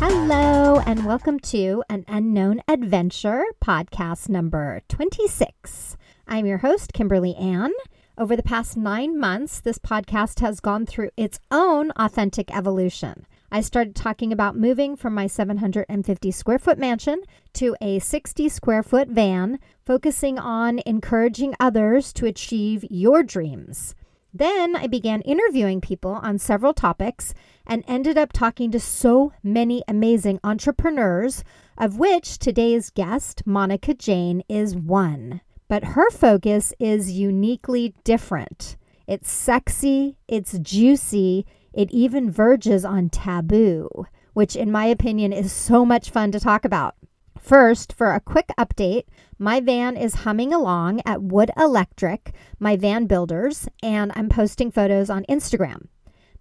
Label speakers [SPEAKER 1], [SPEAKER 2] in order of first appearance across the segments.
[SPEAKER 1] Hello, and welcome to An Unknown Adventure, podcast number 26. I'm your host, Kimberly Ann. Over the past nine months, this podcast has gone through its own authentic evolution. I started talking about moving from my 750 square foot mansion to a 60 square foot van, focusing on encouraging others to achieve your dreams. Then I began interviewing people on several topics and ended up talking to so many amazing entrepreneurs, of which today's guest, Monica Jane, is one. But her focus is uniquely different. It's sexy, it's juicy, it even verges on taboo, which, in my opinion, is so much fun to talk about. First, for a quick update, my van is humming along at Wood Electric, my van builders, and I'm posting photos on Instagram.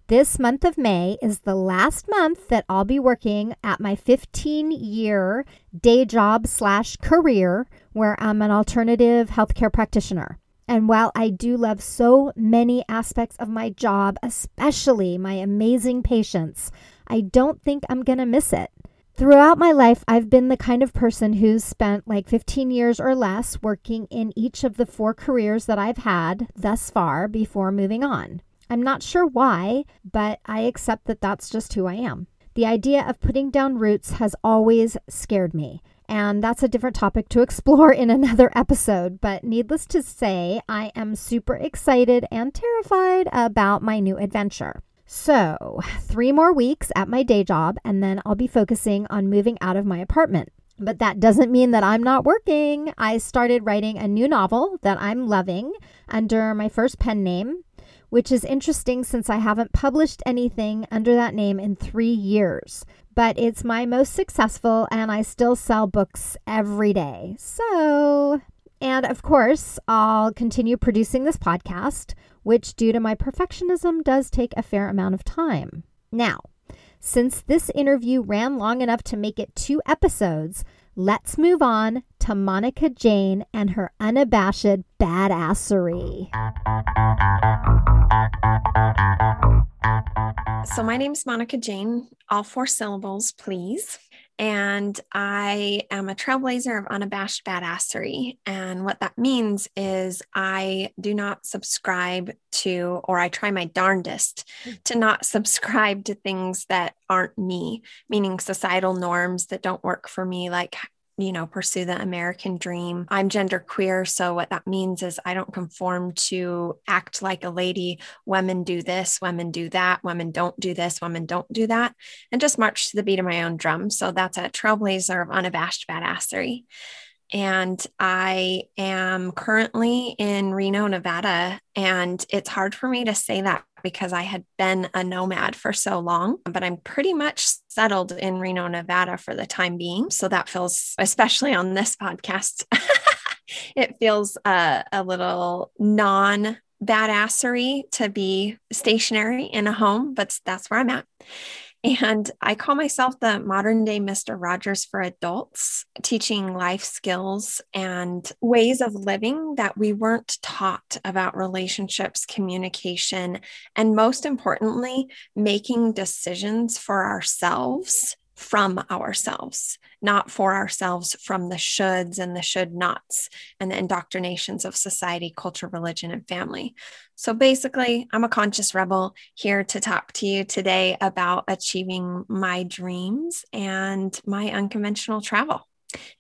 [SPEAKER 1] This month of May is the last month that I'll be working at my 15 year day job slash career where I'm an alternative healthcare practitioner. And while I do love so many aspects of my job, especially my amazing patients, I don't think I'm going to miss it. Throughout my life, I've been the kind of person who's spent like 15 years or less working in each of the four careers that I've had thus far before moving on. I'm not sure why, but I accept that that's just who I am. The idea of putting down roots has always scared me. And that's a different topic to explore in another episode. But needless to say, I am super excited and terrified about my new adventure. So, three more weeks at my day job, and then I'll be focusing on moving out of my apartment. But that doesn't mean that I'm not working. I started writing a new novel that I'm loving under my first pen name, which is interesting since I haven't published anything under that name in three years but it's my most successful and I still sell books every day. So, and of course, I'll continue producing this podcast, which, due to my perfectionism, does take a fair amount of time. Now, since this interview ran long enough to make it two episodes, let's move on to Monica Jane and her unabashed badassery.
[SPEAKER 2] So, my name is Monica Jane, all four syllables, please. And I am a trailblazer of unabashed badassery. And what that means is I do not subscribe to, or I try my darndest mm. to not subscribe to things that aren't me, meaning societal norms that don't work for me, like you know, pursue the American dream. I'm gender queer. So, what that means is I don't conform to act like a lady. Women do this, women do that, women don't do this, women don't do that, and just march to the beat of my own drum. So, that's a trailblazer of unabashed badassery. And I am currently in Reno, Nevada. And it's hard for me to say that because I had been a nomad for so long, but I'm pretty much settled in Reno, Nevada for the time being. So that feels, especially on this podcast, it feels uh, a little non badassery to be stationary in a home, but that's where I'm at. And I call myself the modern day Mr. Rogers for adults, teaching life skills and ways of living that we weren't taught about relationships, communication, and most importantly, making decisions for ourselves from ourselves, not for ourselves from the shoulds and the should nots and the indoctrinations of society, culture, religion, and family. So basically, I'm a conscious rebel here to talk to you today about achieving my dreams and my unconventional travel.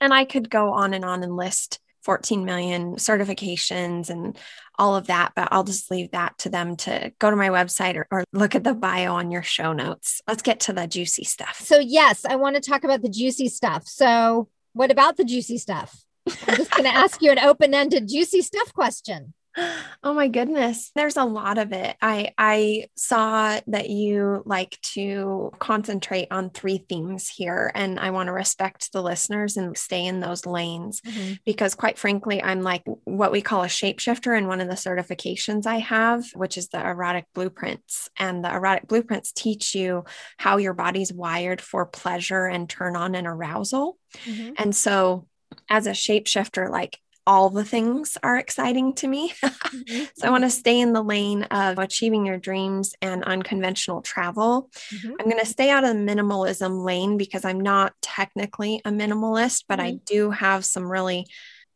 [SPEAKER 2] And I could go on and on and list 14 million certifications and all of that, but I'll just leave that to them to go to my website or, or, look at the bio on your show notes. Let's get to the juicy stuff.
[SPEAKER 1] So, yes, I want to talk about the juicy stuff. So, what about the juicy stuff? I'm just going to ask you an open ended juicy stuff question.
[SPEAKER 2] Oh my goodness. There's a lot of it. I I saw that you like to concentrate on three themes here and I want to respect the listeners and stay in those lanes mm-hmm. because quite frankly I'm like what we call a shapeshifter in one of the certifications I have, which is the erotic blueprints and the erotic blueprints teach you how your body's wired for pleasure and turn on and arousal. Mm-hmm. And so as a shapeshifter like all the things are exciting to me. mm-hmm. So I want to stay in the lane of achieving your dreams and unconventional travel. Mm-hmm. I'm going to stay out of the minimalism lane because I'm not technically a minimalist, but mm-hmm. I do have some really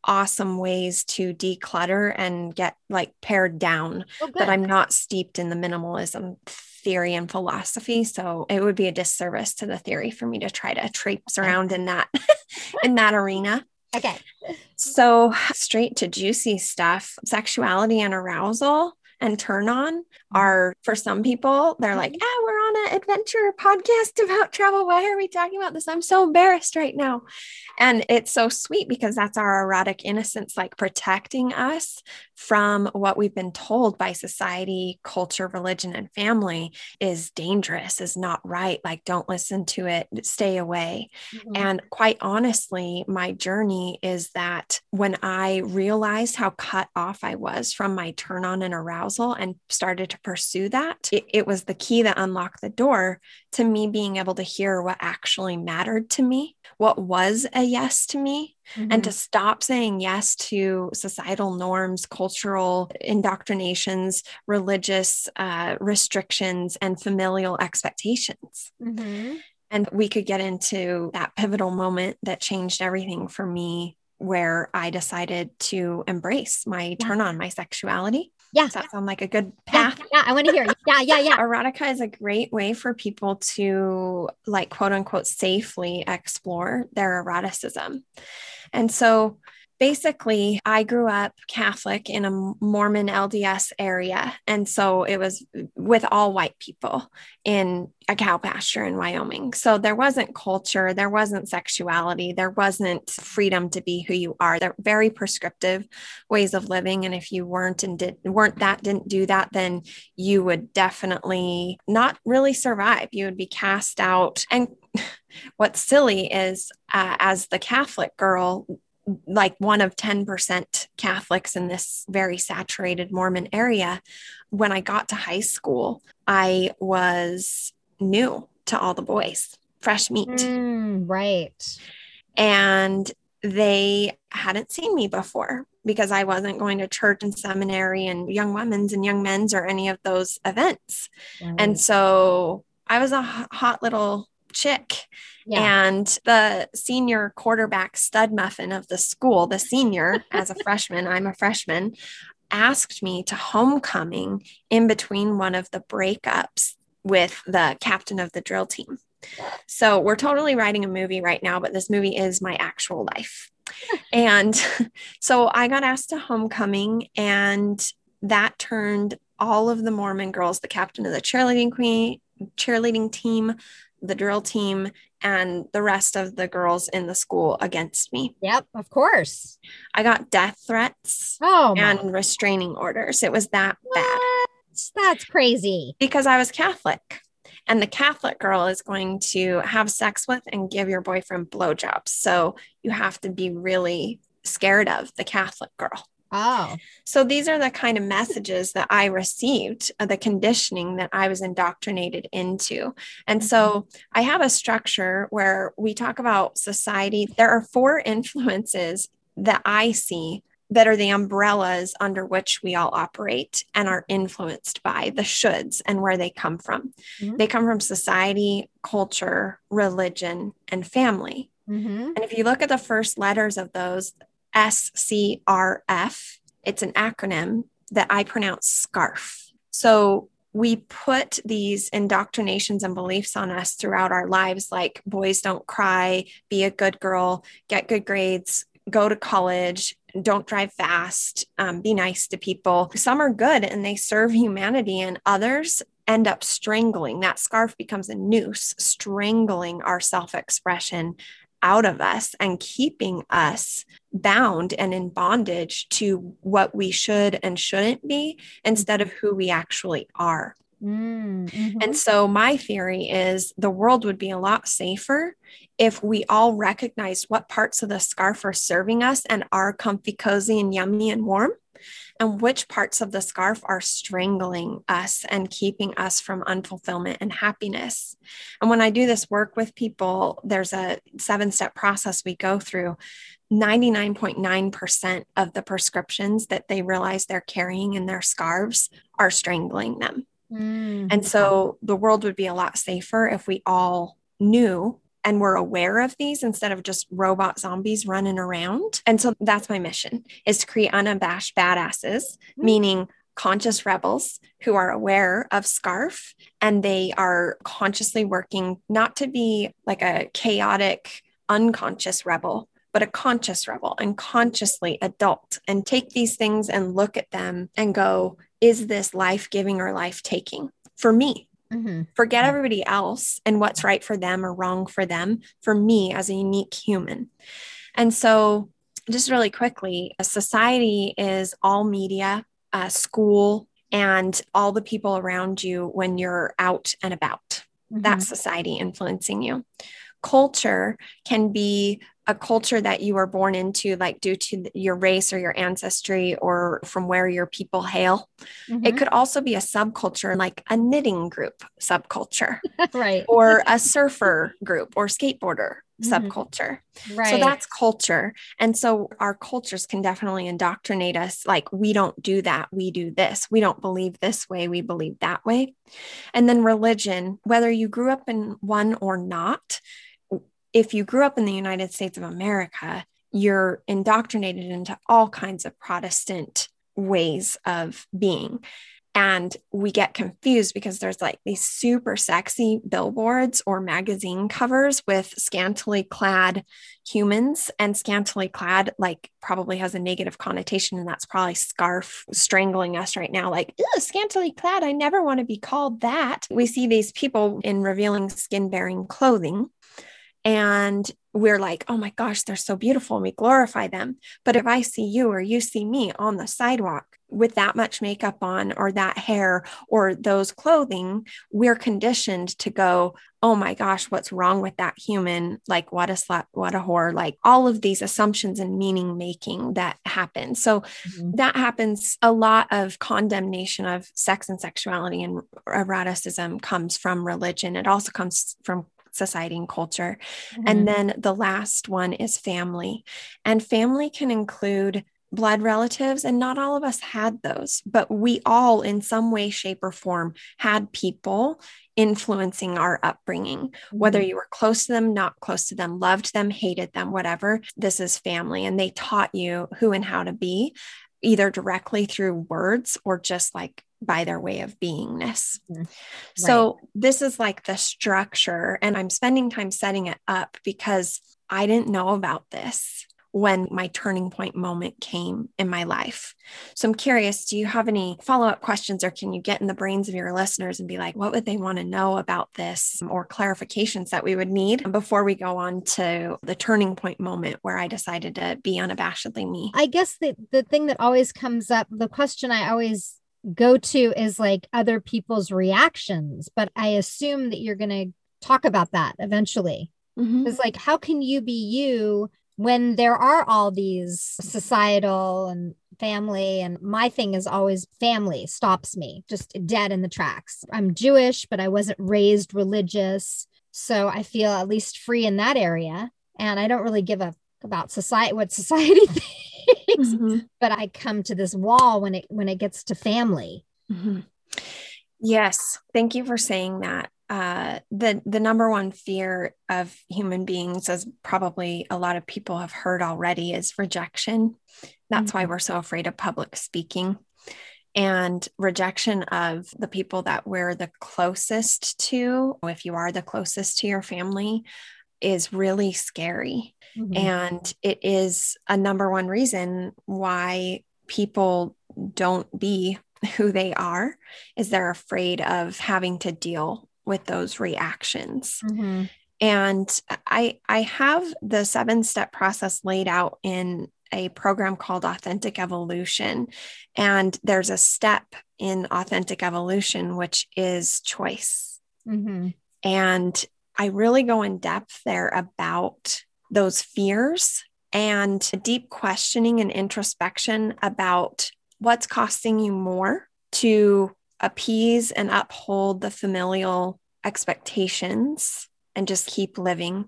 [SPEAKER 2] awesome ways to declutter and get like pared down. Oh, but I'm not steeped in the minimalism theory and philosophy so it would be a disservice to the theory for me to try to traipse around in that in that arena
[SPEAKER 1] Okay.
[SPEAKER 2] So, straight to juicy stuff sexuality and arousal and turn on mm-hmm. are for some people, they're like, ah, we're on an adventure podcast about travel. Why are we talking about this? I'm so embarrassed right now. And it's so sweet because that's our erotic innocence, like protecting us from what we've been told by society, culture, religion, and family is dangerous, is not right. Like, don't listen to it, stay away. Mm-hmm. And quite honestly, my journey is that when I realized how cut off I was from my turn on and arousal and started to pursue that, it, it was the key that unlocked the door to me being able to hear what actually mattered to me, what was a yes to me, mm-hmm. and to stop saying yes to societal norms, cultural indoctrinations, religious uh, restrictions, and familial expectations. Mm-hmm. And we could get into that pivotal moment that changed everything for me where I decided to embrace my turn on my sexuality
[SPEAKER 1] yeah.
[SPEAKER 2] Does that sound like a good path?
[SPEAKER 1] Yeah, yeah I want to hear. Yeah, yeah, yeah.
[SPEAKER 2] Erotica is a great way for people to like quote unquote safely explore their eroticism. And so basically, I grew up Catholic in a Mormon LDS area. And so it was with all white people in a cow pasture in Wyoming. So there wasn't culture, there wasn't sexuality, there wasn't freedom to be who you are. They're very prescriptive ways of living. And if you weren't and did weren't that, didn't do that, then you would definitely not really survive. You would be cast out. And what's silly is uh, as the Catholic girl, like one of 10% Catholics in this very saturated Mormon area. When I got to high school, I was new to all the boys, fresh meat.
[SPEAKER 1] Mm, right.
[SPEAKER 2] And they hadn't seen me before because I wasn't going to church and seminary and young women's and young men's or any of those events. Right. And so I was a hot little chick. Yeah. And the senior quarterback stud muffin of the school, the senior, as a freshman, I'm a freshman, asked me to homecoming in between one of the breakups with the captain of the drill team. So we're totally writing a movie right now, but this movie is my actual life. and so I got asked to homecoming, and that turned all of the Mormon girls, the captain of the cheerleading queen, cheerleading team, the drill team and the rest of the girls in the school against me.
[SPEAKER 1] Yep, of course.
[SPEAKER 2] I got death threats
[SPEAKER 1] oh,
[SPEAKER 2] and my. restraining orders. It was that what? bad.
[SPEAKER 1] That's crazy.
[SPEAKER 2] Because I was Catholic. And the Catholic girl is going to have sex with and give your boyfriend blowjobs. So you have to be really scared of the Catholic girl.
[SPEAKER 1] Oh.
[SPEAKER 2] So these are the kind of messages that I received, uh, the conditioning that I was indoctrinated into. And so mm-hmm. I have a structure where we talk about society. There are four influences that I see that are the umbrellas under which we all operate and are influenced by the shoulds and where they come from. Mm-hmm. They come from society, culture, religion, and family. Mm-hmm. And if you look at the first letters of those, SCRF. It's an acronym that I pronounce SCARF. So we put these indoctrinations and beliefs on us throughout our lives, like boys don't cry, be a good girl, get good grades, go to college, don't drive fast, um, be nice to people. Some are good and they serve humanity, and others end up strangling. That scarf becomes a noose, strangling our self expression out of us and keeping us bound and in bondage to what we should and shouldn't be instead of who we actually are. Mm-hmm. And so, my theory is the world would be a lot safer if we all recognized what parts of the scarf are serving us and are comfy, cozy, and yummy and warm, and which parts of the scarf are strangling us and keeping us from unfulfillment and happiness. And when I do this work with people, there's a seven step process we go through. 99.9% of the prescriptions that they realize they're carrying in their scarves are strangling them. Mm-hmm. And so the world would be a lot safer if we all knew and were aware of these instead of just robot zombies running around. And so that's my mission is to create unabashed badasses, mm-hmm. meaning conscious rebels who are aware of scarf and they are consciously working not to be like a chaotic unconscious rebel but a conscious rebel and consciously adult and take these things and look at them and go is this life giving or life taking for me Mm-hmm. Forget everybody else and what's right for them or wrong for them, for me as a unique human. And so, just really quickly, a society is all media, uh, school, and all the people around you when you're out and about. Mm-hmm. That's society influencing you. Culture can be a culture that you were born into, like due to your race or your ancestry or from where your people hail. Mm-hmm. It could also be a subculture, like a knitting group subculture,
[SPEAKER 1] right?
[SPEAKER 2] Or a surfer group or skateboarder mm-hmm. subculture. Right. So that's culture. And so our cultures can definitely indoctrinate us like, we don't do that. We do this. We don't believe this way. We believe that way. And then religion, whether you grew up in one or not, if you grew up in the United States of America, you're indoctrinated into all kinds of Protestant ways of being. And we get confused because there's like these super sexy billboards or magazine covers with scantily clad humans, and scantily clad, like, probably has a negative connotation. And that's probably scarf strangling us right now. Like, scantily clad, I never want to be called that. We see these people in revealing skin bearing clothing and we're like, oh my gosh, they're so beautiful. And we glorify them. But if I see you or you see me on the sidewalk with that much makeup on or that hair or those clothing, we're conditioned to go, oh my gosh, what's wrong with that human? Like, what a slut, what a whore, like all of these assumptions and meaning making that happen. So mm-hmm. that happens. A lot of condemnation of sex and sexuality and eroticism comes from religion. It also comes from society and culture. Mm-hmm. And then the last one is family. And family can include blood relatives, and not all of us had those, but we all, in some way, shape, or form, had people influencing our upbringing, mm-hmm. whether you were close to them, not close to them, loved them, hated them, whatever. This is family. And they taught you who and how to be, either directly through words or just like by their way of beingness. Mm-hmm. So, this is like the structure, and I'm spending time setting it up because I didn't know about this when my turning point moment came in my life. So, I'm curious do you have any follow up questions, or can you get in the brains of your listeners and be like, what would they want to know about this, or clarifications that we would need before we go on to the turning point moment where I decided to be unabashedly me?
[SPEAKER 1] I guess the, the thing that always comes up, the question I always go to is like other people's reactions, but I assume that you're going to talk about that eventually. Mm-hmm. It's like, how can you be you when there are all these societal and family? And my thing is always family stops me just dead in the tracks. I'm Jewish, but I wasn't raised religious. So I feel at least free in that area. And I don't really give a about society, what society thinks mm-hmm. but i come to this wall when it when it gets to family
[SPEAKER 2] mm-hmm. yes thank you for saying that uh, the the number one fear of human beings, as probably a lot of people have heard already, is rejection. That's mm-hmm. why we're so afraid of public speaking and rejection of the people that we're the closest to. If you are the closest to your family, is really scary. Mm-hmm. And it is a number one reason why people don't be who they are is they're afraid of having to deal with those reactions. Mm-hmm. And I I have the seven step process laid out in a program called Authentic Evolution. And there's a step in Authentic Evolution, which is choice. Mm-hmm. And I really go in depth there about those fears and deep questioning and introspection about what's costing you more to appease and uphold the familial expectations and just keep living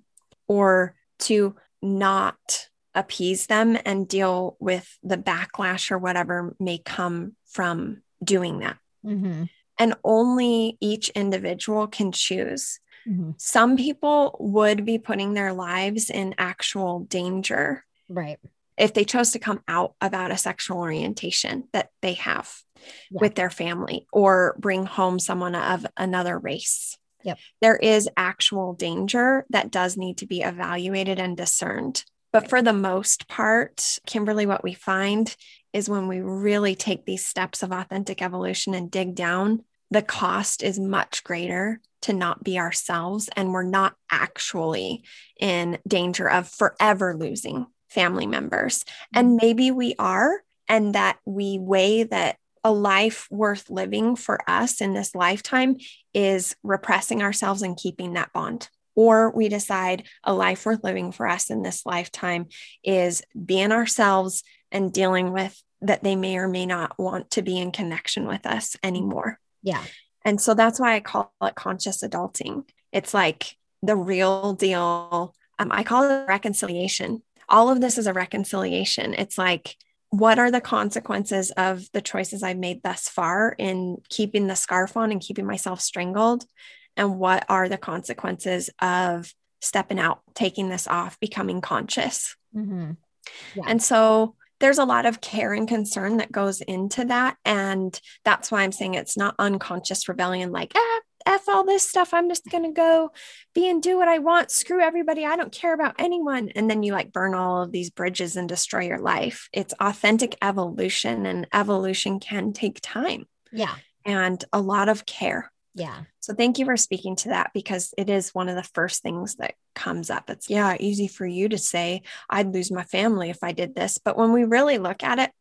[SPEAKER 2] or to not appease them and deal with the backlash or whatever may come from doing that.
[SPEAKER 1] Mm-hmm.
[SPEAKER 2] And only each individual can choose.
[SPEAKER 1] Mm-hmm.
[SPEAKER 2] Some people would be putting their lives in actual danger
[SPEAKER 1] Right.
[SPEAKER 2] if they chose to come out about a sexual orientation that they have
[SPEAKER 1] Yeah.
[SPEAKER 2] with their family or bring home someone of another race.
[SPEAKER 1] Yep.
[SPEAKER 2] There is actual danger that does need to be evaluated and discerned. But for the most part, Kimberly, what we find is when we really take these steps of authentic evolution and dig down, the cost is much greater to not be ourselves. And we're not actually in danger of forever losing family members. Mm-hmm. And maybe we are, and that we weigh that a life worth living for us in this lifetime is repressing ourselves and keeping that bond. Or we decide a life worth living for us in this lifetime is being ourselves and dealing with that they may or may not want to be in connection with us anymore.
[SPEAKER 1] Yeah.
[SPEAKER 2] And so that's why I call it conscious adulting. It's like the real deal. Um, I call it reconciliation. All of this is a reconciliation. It's like, what are the consequences of the choices I've made thus far in keeping the scarf on and keeping myself strangled? And what are the consequences of stepping out, taking this off, becoming conscious?
[SPEAKER 1] Mm-hmm. Yeah.
[SPEAKER 2] And so there's a lot of care and concern that goes into that. And that's why I'm saying it's not unconscious rebellion, like, ah, F all this stuff. I'm just going to go be and do what I want. Screw everybody. I don't care about anyone. And then you like burn all of these bridges and destroy your life. It's authentic evolution, and evolution can take time
[SPEAKER 1] Yeah.
[SPEAKER 2] and a lot of care.
[SPEAKER 1] Yeah.
[SPEAKER 2] So thank you for speaking to that because it is one of the first things that comes up. It's yeah, easy for you to say I'd lose my family if I did this, but when we really look at it,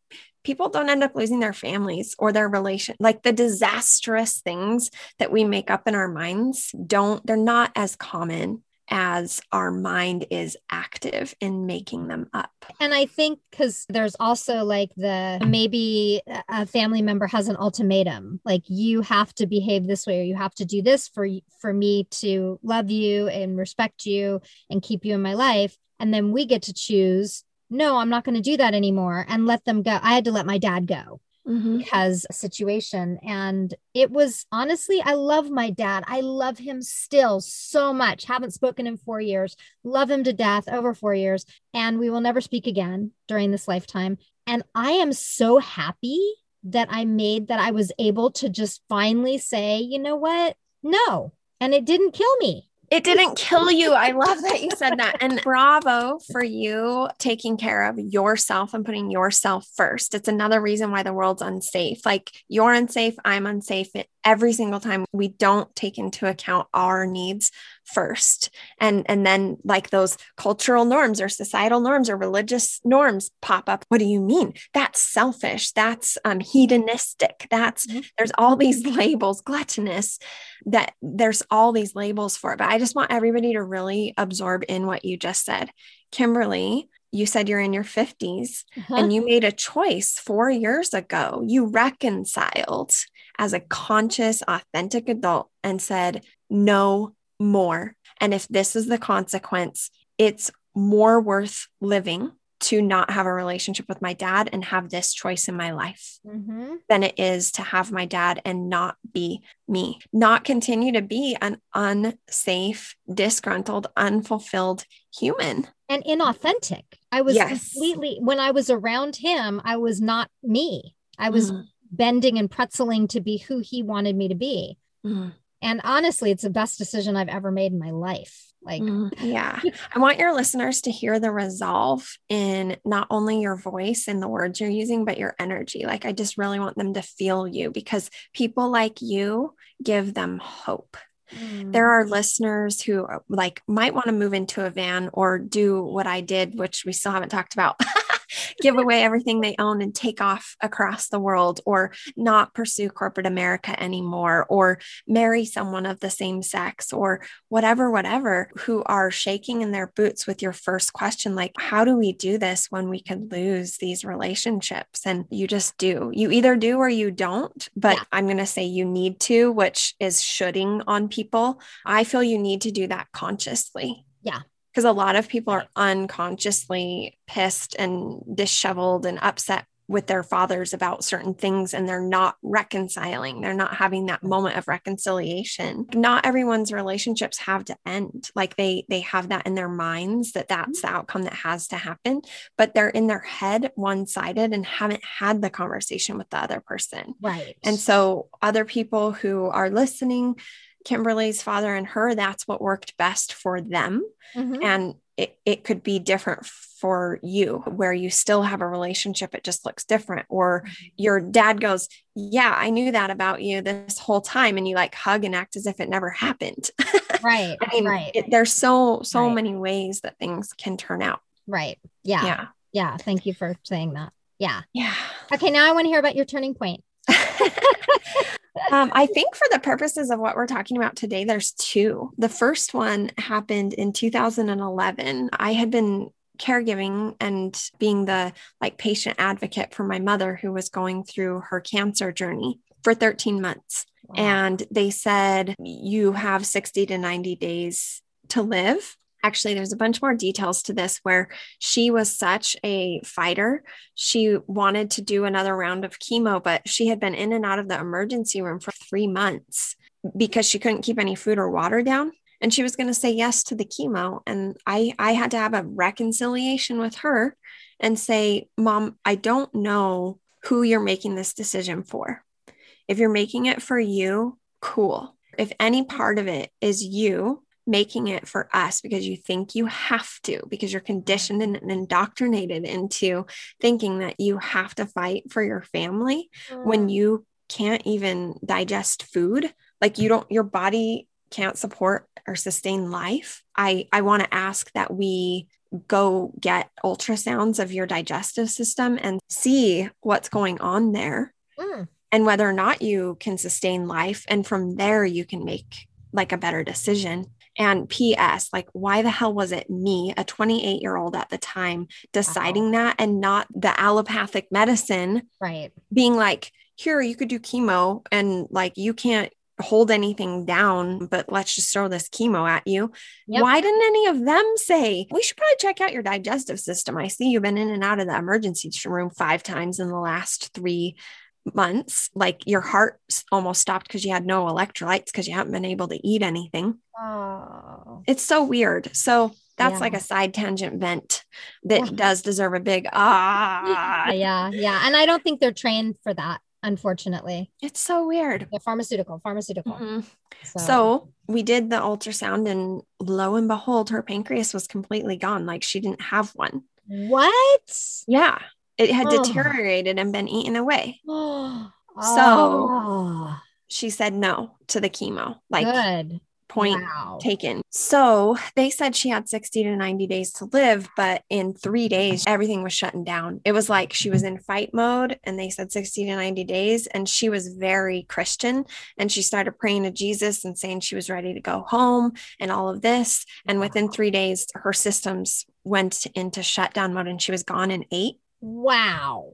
[SPEAKER 2] people don't end up losing their families or their relation. Like the disastrous things that we make up in our minds don't they're not as common as our mind is active in making them up.
[SPEAKER 1] And I think because there's also like the maybe a family member has an ultimatum, like you have to behave this way or you have to do this for for me to love you and respect you and keep you in my life. And then we get to choose, no, I'm not going to do that anymore and let them go. I had to let my dad go
[SPEAKER 2] Mhm.
[SPEAKER 1] because a situation. And it was honestly i love my dad. I love him still so much. Haven't spoken in four years. Love him to death over four years. And we will never speak again during this lifetime. And i am so happy that i made that i was able to just finally say you know what? No. And it didn't kill me
[SPEAKER 2] It didn't kill you. I love that you said that. And bravo for you taking care of yourself and putting yourself first. It's another reason why the world's unsafe. Like you're unsafe, I'm unsafe. Every single time we don't take into account our needs first. And and then like those cultural norms or societal norms or religious norms pop up. What do you mean? That's selfish. That's um hedonistic. That's
[SPEAKER 1] Mhm.
[SPEAKER 2] there's all these labels, gluttonous that there's all these labels for it. But I just want everybody to really absorb in what you just said. Kimberly, you said you're in your 50s and you made a choice four years ago. You reconciled as a conscious, authentic adult and said, no more. And if this is the consequence, it's more worth living to not have a relationship with my dad and have this choice in my life
[SPEAKER 1] Mhm.
[SPEAKER 2] than it is to have my dad and not be me, not continue to be an unsafe, disgruntled, unfulfilled human.
[SPEAKER 1] and inauthentic i was
[SPEAKER 2] Yes.
[SPEAKER 1] completely when i was around him i was not me i was
[SPEAKER 2] Mhm.
[SPEAKER 1] bending and pretzeling to be who he wanted me to be.
[SPEAKER 2] Mhm.
[SPEAKER 1] And honestly, it's the best decision I've ever made in my life. Like,
[SPEAKER 2] Mhm. yeah. I want your listeners to hear the resolve in not only your voice and the words you're using, but your energy. Like, I just really want them to feel you because people like you give them hope. There are listeners who uh, like might want to move into a van or do what I did, which we still haven't talked about. Give away everything they own and take off across the world, or not pursue corporate America anymore, or marry someone of the same sex, or whatever, whatever, who are shaking in their boots with your first question, like, how do we do this when we could lose these relationships? And you just do. You either do or you don't. But
[SPEAKER 1] Yeah.
[SPEAKER 2] I'm going to say you need to, which is shoulding on people. I feel you need to do that consciously.
[SPEAKER 1] Yeah.
[SPEAKER 2] Because a lot of people are unconsciously pissed and disheveled and upset with their fathers about certain things and they're not reconciling. They're not having that mm. moment of reconciliation. Not everyone's relationships have to end. Like they they have that in their minds that that's mm. the outcome that has to happen, but they're in their head one-sided and haven't had the conversation with the other person.
[SPEAKER 1] Right.
[SPEAKER 2] And so other people who are listening Kimberly's father and her, that's what worked best for them. Mm-hmm. And it, it could be different for you where you still have a relationship it just looks different or mm-hmm. your dad goes yeah i knew that about you this whole time and you like hug and act as if it never happened
[SPEAKER 1] right
[SPEAKER 2] i mean
[SPEAKER 1] right.
[SPEAKER 2] It, there's so so right. many ways that things can turn out
[SPEAKER 1] right yeah yeah yeah thank you for saying that yeah
[SPEAKER 2] yeah
[SPEAKER 1] okay now i want to hear about your turning point
[SPEAKER 2] um, I think for the purposes of what we're talking about today, there's two. The first one happened in 2011. I had been caregiving and being the like patient advocate for my mother who was going through her cancer journey for 13 months. Wow. And they said, you have 60 to 90 days to live actually there's a bunch more details to this where she was such a fighter. She wanted to do another round of chemo but she had been in and out of the emergency room for three months because she couldn't keep any food or water down. And she was going to say yes to the chemo. And i i had to have a reconciliation with her and say mom i don't know who you're making this decision for. If you're making it for you cool. If any part of it is you making it for us because you think you have to, because you're conditioned and indoctrinated into thinking that you have to fight for your family mm. when you can't even digest food. Like you don't, your body can't support or sustain life. I, I want to ask that we go get ultrasounds of your digestive system and see what's going on there. Mm. And whether or not you can sustain life. And from there, you can make like a better decision. And P.S., like, why the hell was it me, a 28 year old at the time, uh-huh. deciding wow. that and not the allopathic medicine?
[SPEAKER 1] Right.
[SPEAKER 2] Being like, here, you could do chemo and like you can't hold anything down, but let's just throw this chemo at you. Yep. Why didn't any of them say, we should probably check out your digestive system? I see you've been in and out of the emergency room five times in the last three months. Like your heart almost stopped because you had no electrolytes because you haven't been able to eat anything. Oh. It's so weird. So that's yeah. like a side tangent vent that yeah. does deserve a big ah.
[SPEAKER 1] Yeah, yeah. And I don't think they're trained for that, unfortunately.
[SPEAKER 2] It's so weird.
[SPEAKER 1] They're pharmaceutical, pharmaceutical.
[SPEAKER 2] Mm-hmm. So. so we did the ultrasound, and lo and behold, her pancreas was completely gone. Like she didn't have one.
[SPEAKER 1] What?
[SPEAKER 2] Yeah. It had oh. deteriorated and been eaten away. So oh. she said no to the chemo. Like
[SPEAKER 1] Good
[SPEAKER 2] point wow. taken. So they said she had 60 to 90 days to live, but in three days, everything was shutting down. It was like she was in fight mode and they said 60 to 90 days. And she was very Christian and she started praying to Jesus and saying she was ready to go home and all of this. And within three days, her systems went into shutdown mode and she was gone in eight.
[SPEAKER 1] Wow.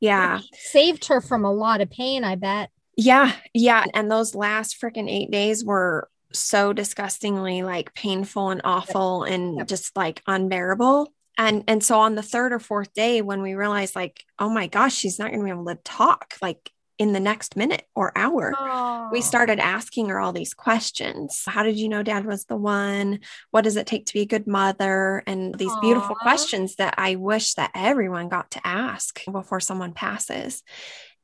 [SPEAKER 2] Yeah.
[SPEAKER 1] saved her from a lot of pain, I bet.
[SPEAKER 2] Yeah. Yeah. And those last freaking eight days were so disgustingly like painful and awful yep. and yep. just like unbearable and and so on the third or fourth day when we realized like oh my gosh she's not going to be able to talk like in the next minute or hour oh. we started asking her all these questions how did you know dad was the one what does it take to be a good mother and these Aww. beautiful questions that i wish that everyone got to ask before someone passes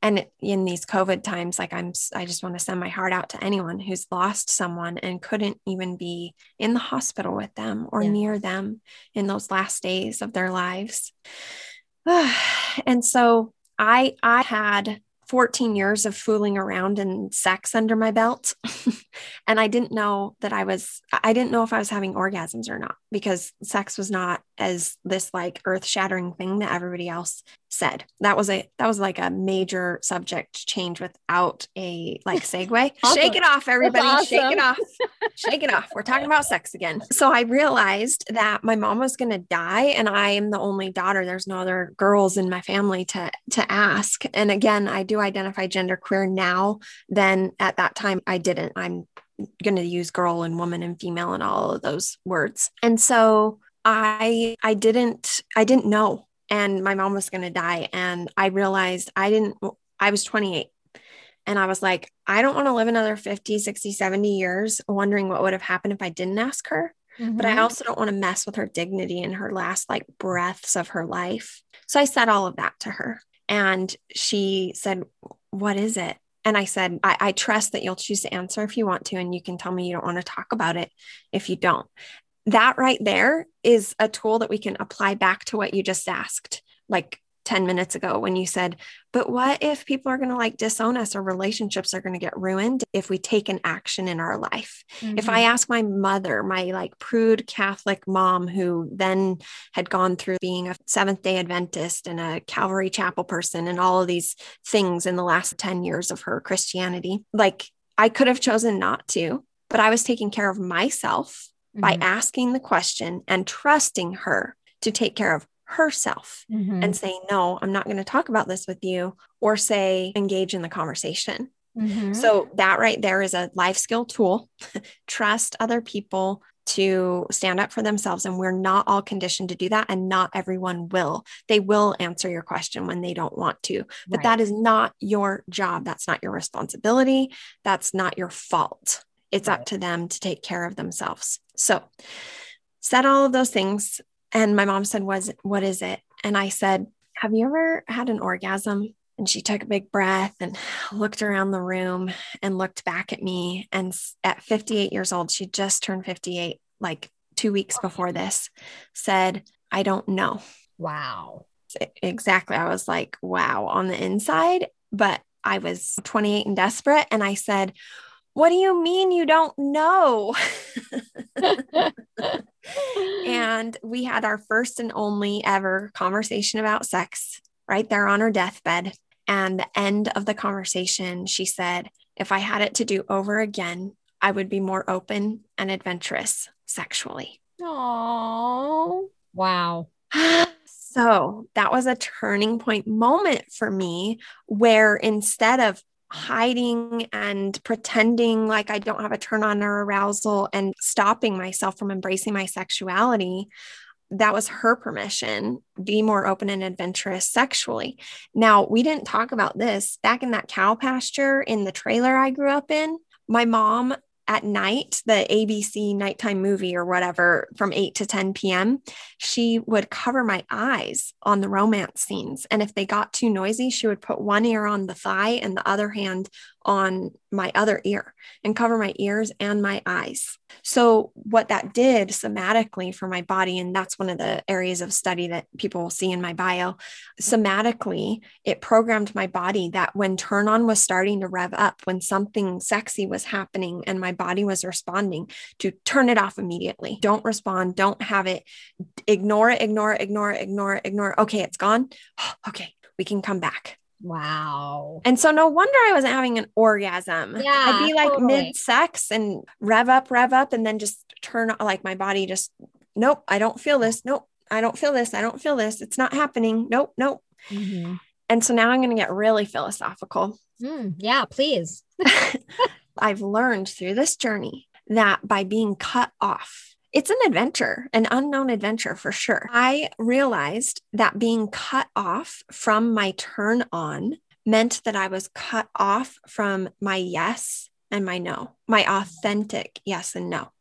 [SPEAKER 2] and in these covid times like i'm i just want to send my heart out to anyone who's lost someone and couldn't even be in the hospital with them or yeah. near them in those last days of their lives and so i i had 14 years of fooling around and sex under my belt. and I didn't know that I was, I didn't know if I was having orgasms or not because sex was not as this like earth shattering thing that everybody else said. That was a, that was like a major subject change without a like segue. awesome. Shake it off, everybody. Awesome. Shake it off. Shake it off. We're talking about sex again. So I realized that my mom was going to die and I am the only daughter. There's no other girls in my family to, to ask. And again, I do identify gender queer now. Then at that time I didn't. I'm going to use girl and woman and female and all of those words. And so I I didn't I didn't know and my mom was going to die and I realized I didn't I was 28 and I was like I don't want to live another 50 60 70 years wondering what would have happened if I didn't ask her mm-hmm. but I mm-hmm. also don't want to mess with her dignity in her last like breaths of her life so I said all of that to her and she said what is it? And I said, I, I, trust that you'll choose to answer if you want to, and you can tell me you don't want to talk about it if you don't. That right there is a tool that we can apply back to what you just asked. Like 10 minutes ago when you said, but what if people are going to like disown us or relationships are going to get ruined if we take an action in our life? Mm-hmm. If I mm-hmm. ask my mother, my like prude Catholic mom, who then had gone through being a Seventh day Adventist and a Calvary Chapel person and all of these things in the last 10 years of her Christianity, like I could have chosen not to, but I was taking care of myself mm-hmm. by asking the question and trusting her to take care of herself mm-hmm. and say, No, I'm not going to talk about this with you, or say, engage in the conversation. Mm-hmm. So, that right there is a life skill tool. Trust other people to stand up for themselves. And we're not all conditioned to do that. And not everyone will. They will answer your question when they don't want to, but right. that is not your job. That's not your responsibility. That's not your fault. It's right. up to them to take care of themselves. So, said all of those things. And my mom said, Was what is it? And I said, Have you ever had an orgasm? And she took a big breath and looked around the room and looked back at me. And at 58 years old, she just turned 58, like two weeks before this, said, I don't know.
[SPEAKER 1] Wow.
[SPEAKER 2] Exactly. I was like, wow, on the inside. But I was 28 and desperate. And I said, what do you mean you don't know? and we had our first and only ever conversation about sex right there on her deathbed. And the end of the conversation, she said, if I had it to do over again, I would be more open and adventurous sexually.
[SPEAKER 1] Oh, wow.
[SPEAKER 2] so that was a turning point moment for me where instead of hiding and pretending like I don't have a turn on or arousal and stopping myself from embracing my sexuality. That was her permission. Be more open and adventurous sexually. Now, we didn't talk about this back in that cow pasture in the trailer I grew up in. My mom at night, the ABC nighttime movie or whatever from 8 to 10 p.m., she would cover my eyes on the romance scenes. And if they got too noisy, she would put one ear on the thigh and the other hand on my other ear and cover my ears and my eyes. So, what that did somatically for my body, and that's one of the areas of study that people will see in my bio, somatically, it programmed my body that when turn on was starting to rev up, when something sexy was happening and my body was responding, to turn it off immediately. Don't respond, don't have it, ignore it, ignore it, ignore it, ignore it, ignore it. Okay, it's gone. okay, we can come back.
[SPEAKER 1] Wow.
[SPEAKER 2] And so no wonder I wasn't having an orgasm.
[SPEAKER 1] Yeah.
[SPEAKER 2] I'd be like totally. mid sex and rev up, rev up, and then just turn like my body just, nope, I don't feel this. Nope, I don't feel this. I don't feel this. It's not happening. Nope, nope. Mm-hmm. And so now I'm going to get really philosophical.
[SPEAKER 1] Mm, yeah, please.
[SPEAKER 2] I've learned through this journey that by being cut off it's an adventure, an unknown adventure for sure. I realized that being cut off from my turn on meant that I was cut off from my yes and my no, my authentic yes and no.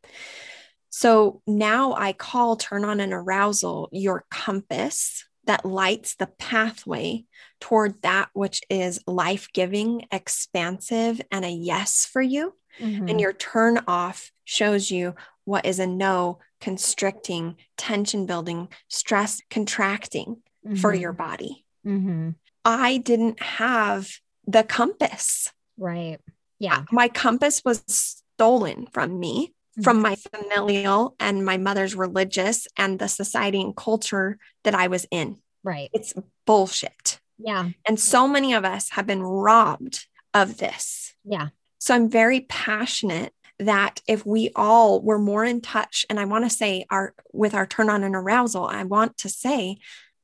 [SPEAKER 2] So now I call turn on and arousal your compass that lights the pathway toward that which is life giving, expansive, and a yes for you. Mm-hmm. And your turn off shows you what is a no constricting, tension building, stress contracting mm-hmm. for your body. Mm-hmm. I didn't have the compass.
[SPEAKER 1] Right. Yeah.
[SPEAKER 2] My compass was stolen from me, mm-hmm. from my familial and my mother's religious and the society and culture that I was in.
[SPEAKER 1] Right.
[SPEAKER 2] It's bullshit.
[SPEAKER 1] Yeah.
[SPEAKER 2] And so many of us have been robbed of this.
[SPEAKER 1] Yeah.
[SPEAKER 2] So I'm very passionate that if we all were more in touch, and I want to say our with our turn on and arousal, I want to say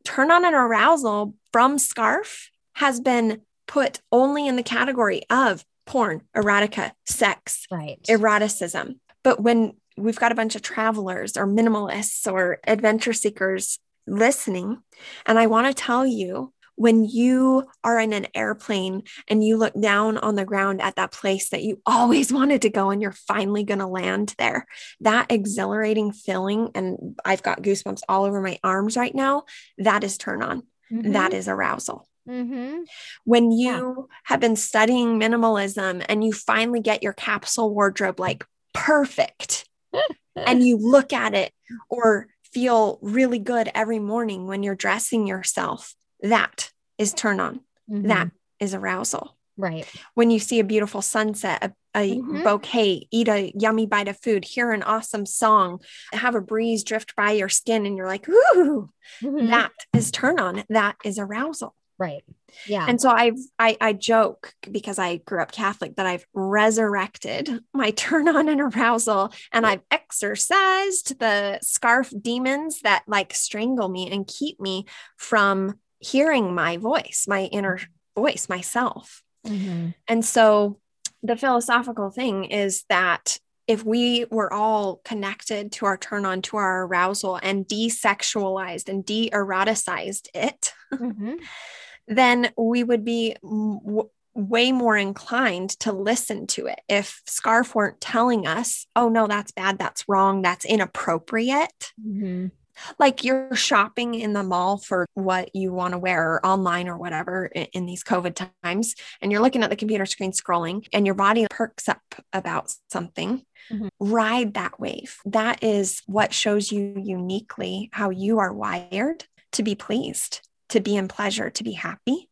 [SPEAKER 2] turn on and arousal from scarf has been put only in the category of porn, erotica, sex,
[SPEAKER 1] Right.
[SPEAKER 2] eroticism. But when we've got a bunch of travelers or minimalists or adventure seekers listening, and I want to tell you when you are in an airplane and you look down on the ground at that place that you always wanted to go and you're finally going to land there, that exhilarating feeling, and I've got goosebumps all over my arms right now, that is turn on. That is arousal
[SPEAKER 1] Mm-hmm.
[SPEAKER 2] when
[SPEAKER 1] Yeah.
[SPEAKER 2] you have been studying minimalism and you finally get your capsule wardrobe like perfect and you look at it or feel really good every morning when you're dressing yourself, that is turn on.
[SPEAKER 1] Mhm.
[SPEAKER 2] That is arousal.
[SPEAKER 1] right.
[SPEAKER 2] When you see a beautiful sunset, a, a
[SPEAKER 1] Mhm.
[SPEAKER 2] bouquet, eat a yummy bite of food, hear an awesome song, have a breeze drift by your skin, and you're like, ooh,
[SPEAKER 1] Mhm.
[SPEAKER 2] that is turn on. That is arousal.
[SPEAKER 1] right. Yeah.
[SPEAKER 2] And so I've I, I joke because I grew up Catholic that I've resurrected my turn on and arousal and I've exorcised the scarf demons that like strangle me and keep me from hearing my voice, my inner voice, myself.
[SPEAKER 1] Mhm.
[SPEAKER 2] And so the philosophical thing is that if we were all connected to our turn on, to our arousal and desexualized and de eroticized it,
[SPEAKER 1] Mhm.
[SPEAKER 2] then we would be w- way more inclined to listen to it. If Scarf weren't telling us, oh, no, that's bad, that's wrong, that's inappropriate,
[SPEAKER 1] Mhm.
[SPEAKER 2] Like you're shopping in the mall for what you want to wear or online or whatever i- in these COVID times, and you're looking at the computer screen scrolling, and your body perks up about something.
[SPEAKER 1] Mhm.
[SPEAKER 2] Ride that wave. That is what shows you uniquely how you are wired to be pleased, to be in pleasure, to be happy.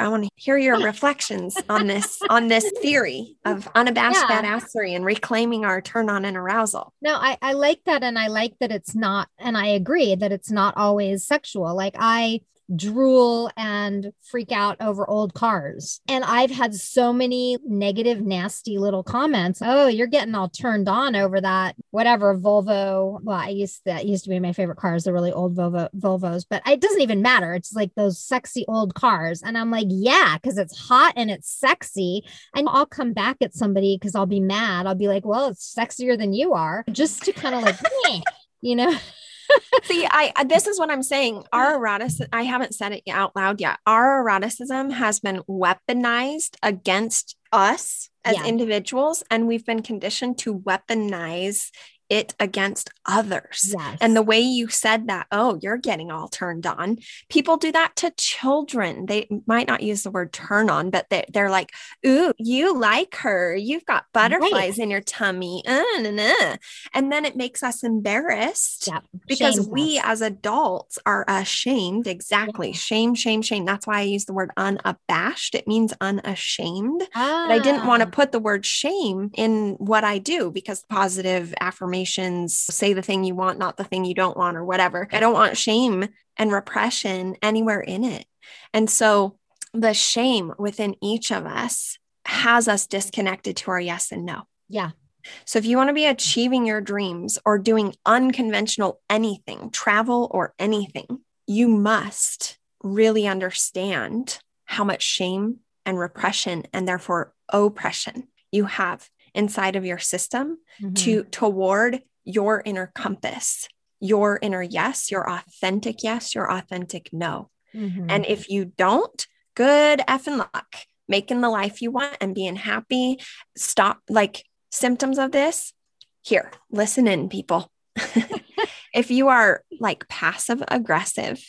[SPEAKER 2] I want to hear your reflections on this on this theory of unabashed
[SPEAKER 1] Yeah.
[SPEAKER 2] badassery and reclaiming our turn on and arousal.
[SPEAKER 1] No, I, I like that. And I like that it's not, and I agree that it's not always sexual. Like I drool and freak out over old cars. And I've had so many negative, nasty little comments. Oh, you're getting all turned on over that, whatever Volvo. Well, I used that used to be my favorite cars, the really old Volvo Volvos, but it doesn't even matter. It's like those sexy old cars. And I'm like, yeah, because it's hot and it's sexy. And I'll come back at somebody because I'll be mad. I'll be like, well, it's sexier than you are, just to kind of like, you know?
[SPEAKER 2] See, I this is what I'm saying. Our eroticism, I haven't said it out loud yet. Our eroticism has been weaponized against us as
[SPEAKER 1] Yeah.
[SPEAKER 2] individuals, and we've been conditioned to weaponize it against others.
[SPEAKER 1] Yes.
[SPEAKER 2] And the way you said that, oh, you're getting all turned on. People do that to children. They might not use the word turn on, but they, they're like, ooh, you like her. You've got butterflies in your tummy. Uh, nah, nah. And then it makes us embarrassed
[SPEAKER 1] Yep.
[SPEAKER 2] because
[SPEAKER 1] Shames
[SPEAKER 2] we
[SPEAKER 1] us.
[SPEAKER 2] as adults are ashamed. Exactly. Shame, shame, shame. That's why I use the word unabashed. It means unashamed. But I didn't want to
[SPEAKER 1] Ah,
[SPEAKER 2] put the word shame in what I do because positive affirmations say the thing you want, not the thing you don't want, or whatever. I don't want shame and repression anywhere in it. And so the shame within each of us has us disconnected to our yes and no.
[SPEAKER 1] Yeah.
[SPEAKER 2] So if you want to be achieving your dreams or doing unconventional anything, travel or anything, you must really understand how much shame and repression and therefore oppression you have inside of your system
[SPEAKER 1] Mhm.
[SPEAKER 2] to toward your inner compass, your inner yes, your authentic yes, your authentic no.
[SPEAKER 1] Mhm.
[SPEAKER 2] And if you don't, good effing luck making the life you want and being happy. Stop like symptoms of this. Here, listen in, people. if you are like passive aggressive,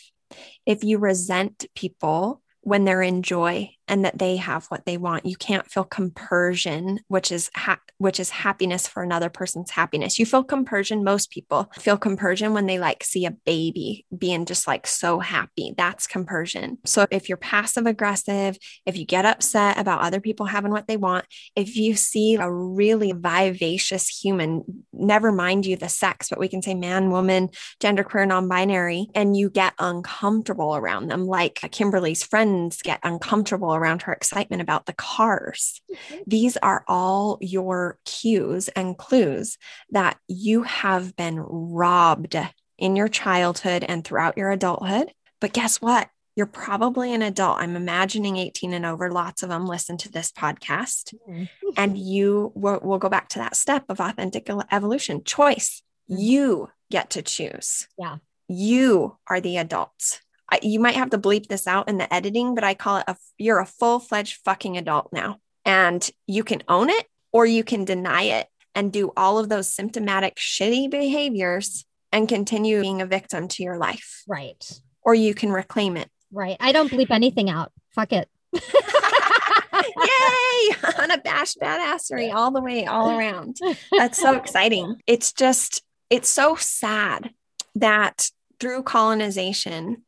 [SPEAKER 2] if you resent people when they're in joy and that they have what they want, you can't feel compersion, which is ha- which is happiness for another person's happiness. You feel compersion. Most people feel compersion when they like see a baby being just like so happy. That's compersion. So if you're passive aggressive, if you get upset about other people having what they want, if you see a really vivacious human, never mind you the sex, but we can say man, woman, genderqueer, non-binary, and you get uncomfortable around them, like Kimberly's friends get uncomfortable around her excitement about the cars. These are all your cues and clues that you have been robbed in your childhood and throughout your adulthood. But guess what? you're probably an adult. I'm imagining 18 and over. Lots of them listen to this podcast.
[SPEAKER 1] Mhm.
[SPEAKER 2] And you will we'll go back to that step of authentic evolution choice.
[SPEAKER 1] Mhm.
[SPEAKER 2] You get to choose.
[SPEAKER 1] Yeah.
[SPEAKER 2] You are the adults. You might have to bleep this out in the editing, but I call it a you're a full fledged fucking adult now. And you can own it or you can deny it and do all of those symptomatic shitty behaviors and continue being a victim to your life.
[SPEAKER 1] Right.
[SPEAKER 2] Or you can reclaim it.
[SPEAKER 1] Right. I don't bleep anything out. Fuck it.
[SPEAKER 2] Yay! Unabashed badassery all the way, all around. That's so exciting. It's just, it's so sad that through colonization,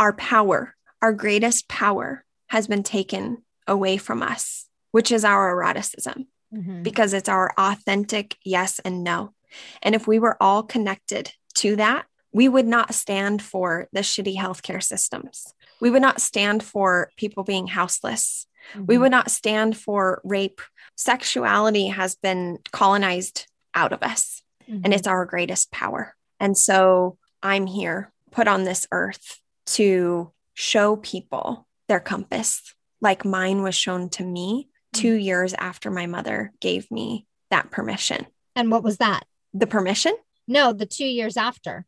[SPEAKER 2] our power, our greatest power, has been taken away from us, which is our eroticism,
[SPEAKER 1] Mhm.
[SPEAKER 2] because it's our authentic yes and no. And if we were all connected to that, we would not stand for the shitty healthcare systems. We would not stand for people being houseless. We
[SPEAKER 1] Mhm.
[SPEAKER 2] would not stand for rape. Sexuality has been colonized out of us, and
[SPEAKER 1] Mhm.
[SPEAKER 2] it's our greatest power. And so I'm here, put on this earth to show people their compass, like mine was shown to me two years after my mother gave me that permission.
[SPEAKER 1] And what was that?
[SPEAKER 2] The permission?
[SPEAKER 1] No, the two years after.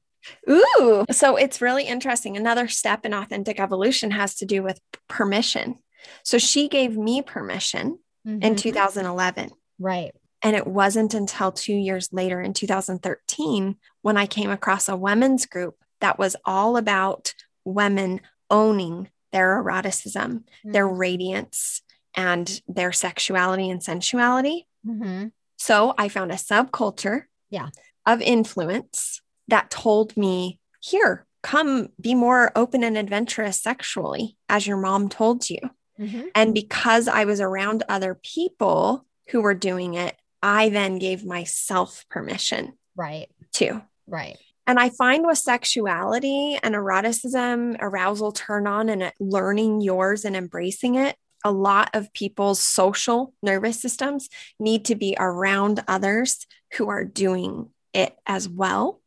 [SPEAKER 2] Ooh. So it's really interesting. Another step in authentic evolution has to do with permission. So she gave me permission in
[SPEAKER 1] Mhm.
[SPEAKER 2] 2011.
[SPEAKER 1] Right.
[SPEAKER 2] And it wasn't until two years later in 2013 when I came across a women's group that was all about women owning their eroticism, their
[SPEAKER 1] Mm-hmm.
[SPEAKER 2] radiance, and their sexuality and sensuality.
[SPEAKER 1] Mhm.
[SPEAKER 2] So I found a subculture
[SPEAKER 1] Yeah.
[SPEAKER 2] of influence that told me, here, come be more open and adventurous sexually, as your mom told you.
[SPEAKER 1] Mhm.
[SPEAKER 2] And because I was around other people who were doing it, I then gave myself permission
[SPEAKER 1] Right.
[SPEAKER 2] to.
[SPEAKER 1] Right.
[SPEAKER 2] And I find with sexuality and eroticism, arousal, turn on, and uh, learning yours and embracing it, a lot of people's social nervous systems need to be around others who are doing it as well.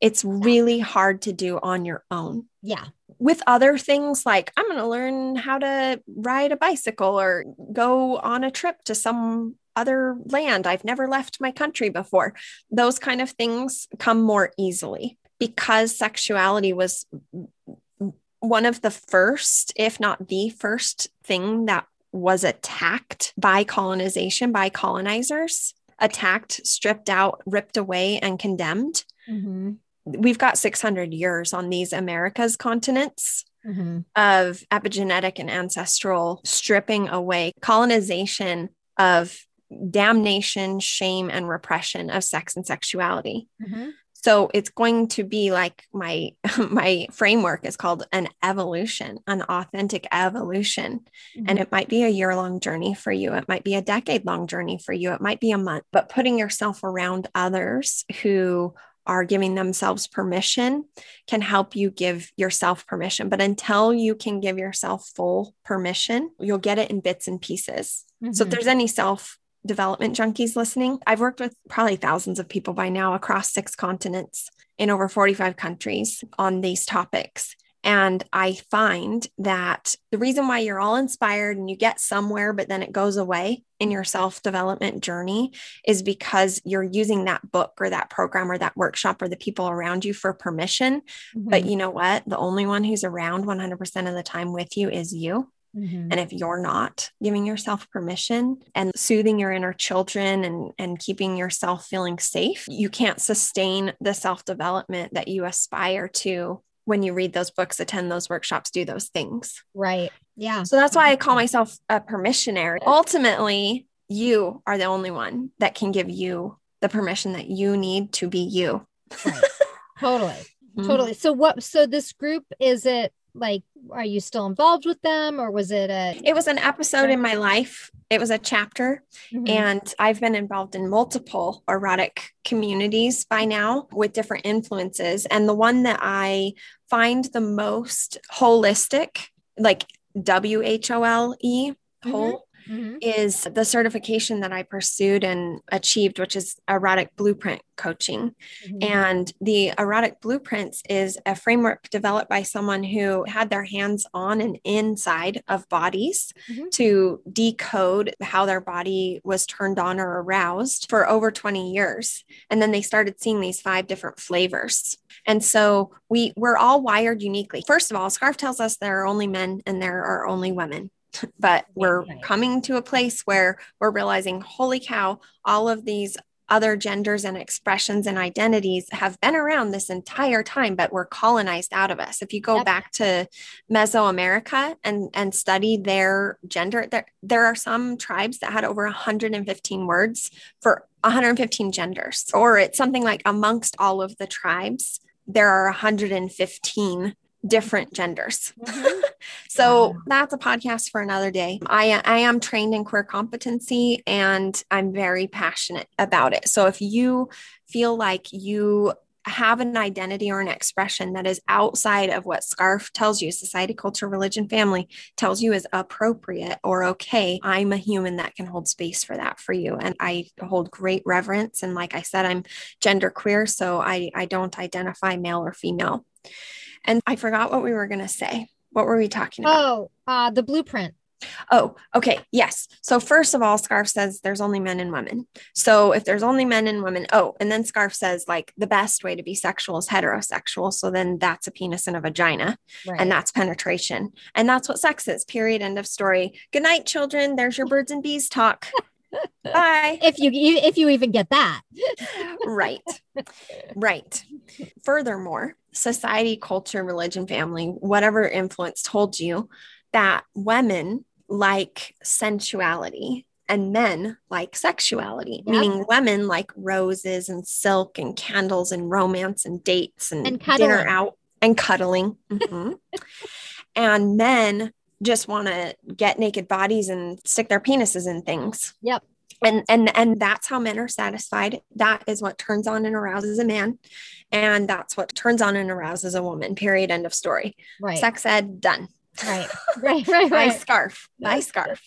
[SPEAKER 2] It's really hard to do on your own
[SPEAKER 1] Yeah.
[SPEAKER 2] with other things like I'm going to learn how to ride a bicycle or go on a trip to some other land. I've never left my country before. Those kind of things come more easily because sexuality was one of the first, if not the first thing that was attacked by colonization, by colonizers, attacked, stripped out, ripped away, and condemned
[SPEAKER 1] Mhm.
[SPEAKER 2] we've got 600 years on these Americas continents
[SPEAKER 1] Mhm.
[SPEAKER 2] of epigenetic and ancestral stripping away, colonization of damnation, shame, and repression of sex and sexuality.
[SPEAKER 1] Mhm.
[SPEAKER 2] So it's going to be like my my framework is called an evolution, an authentic evolution. And it might be a year long journey for you. It might be a decade long journey for you. It might be a month, but putting yourself around others who are giving themselves permission can help you give yourself permission. But until you can give yourself full permission, you'll get it in bits and pieces. So if
[SPEAKER 1] Mhm.
[SPEAKER 2] there's any self development junkies listening, I've worked with probably thousands of people by now across six continents in over 45 countries on these topics. And I find that the reason why you're all inspired and you get somewhere, but then it goes away in your self development journey is because you're using that book or that program or that workshop or the people around you for permission. But
[SPEAKER 1] Mhm.
[SPEAKER 2] you know what? The only one who's around 100% of the time with you is you.
[SPEAKER 1] Mhm.
[SPEAKER 2] And if you're not giving yourself permission and soothing your inner children and, and keeping yourself feeling safe, you can't sustain the self development that you aspire to when you read those books, attend those workshops, do those things.
[SPEAKER 1] Right. Yeah.
[SPEAKER 2] So that's why I call myself a permissionary. Ultimately, you are the only one that can give you the permission that you need to be you.
[SPEAKER 1] Right. totally.
[SPEAKER 2] Mhm.
[SPEAKER 1] Totally. So what so this group is it like are you still involved with them or was it a
[SPEAKER 2] It was an episode in my life. It was a chapter
[SPEAKER 1] Mhm.
[SPEAKER 2] And I've been involved in multiple erotic communities by now with different influences. And the one that I find the most holistic, like W H O L E, whole, mm-hmm. is the certification that I pursued and achieved, which is erotic blueprint coaching. Mm-hmm. And the erotic blueprints is a framework developed by someone who had their hands on and inside of bodies mm-hmm. to decode how their body was turned on or aroused for over 20 years. And then they started seeing these five different flavors. And so we we're all wired uniquely. First of all, Scarf tells us there are only men and there are only women. But we're coming to a place where we're realizing, holy cow, all of these other genders and expressions and identities have been around this entire time but were colonized out of us if you go yep. back to mesoamerica and and study their gender there, there are some tribes that had over 115 words for 115 genders or it's something like amongst all of the tribes there are 115 different genders. Mm-hmm. so wow. that's a podcast for another day. I I am trained in queer competency and I'm very passionate about it. So if you feel like you have an identity or an expression that is outside of what SCARF tells you, society, culture, religion, family tells you is appropriate or okay, I'm a human that can hold space for that for you. And I hold great reverence. And like I said, I'm gender queer, so I, I don't identify male or female. And I forgot what we were going to say. What were we talking about?
[SPEAKER 1] Oh, uh, the blueprint.
[SPEAKER 2] Oh, okay. Yes. So, first of all, Scarf says there's only men and women. So, if there's only men and women, oh, and then Scarf says like the best way to be sexual is heterosexual. So, then that's a penis and a vagina, right. and that's penetration. And that's what sex is, period. End of story. Good night, children. There's your birds and bees talk. Bye.
[SPEAKER 1] If you if you even get that.
[SPEAKER 2] right. Right. Furthermore, society, culture, religion, family, whatever influence told you that women like sensuality and men like sexuality, yep. meaning women like roses and silk and candles and romance and dates and, and dinner out and cuddling. Mm-hmm. and men just want to get naked bodies and stick their penises in things.
[SPEAKER 1] Yep.
[SPEAKER 2] And and and that's how men are satisfied. That is what turns on and arouses a man. And that's what turns on and arouses a woman. Period. End of story.
[SPEAKER 1] Right.
[SPEAKER 2] Sex ed done.
[SPEAKER 1] Right. Right. Right.
[SPEAKER 2] right. My scarf. My scarf.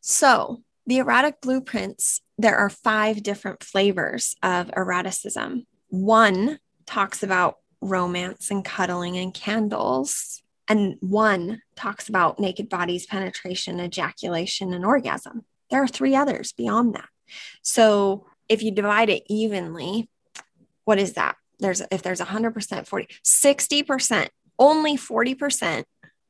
[SPEAKER 2] So the erotic blueprints, there are five different flavors of eroticism. One talks about romance and cuddling and candles and one talks about naked bodies, penetration, ejaculation, and orgasm. There are three others beyond that. So if you divide it evenly, what is that? There's if there's 100%, 40, 60%, only 40%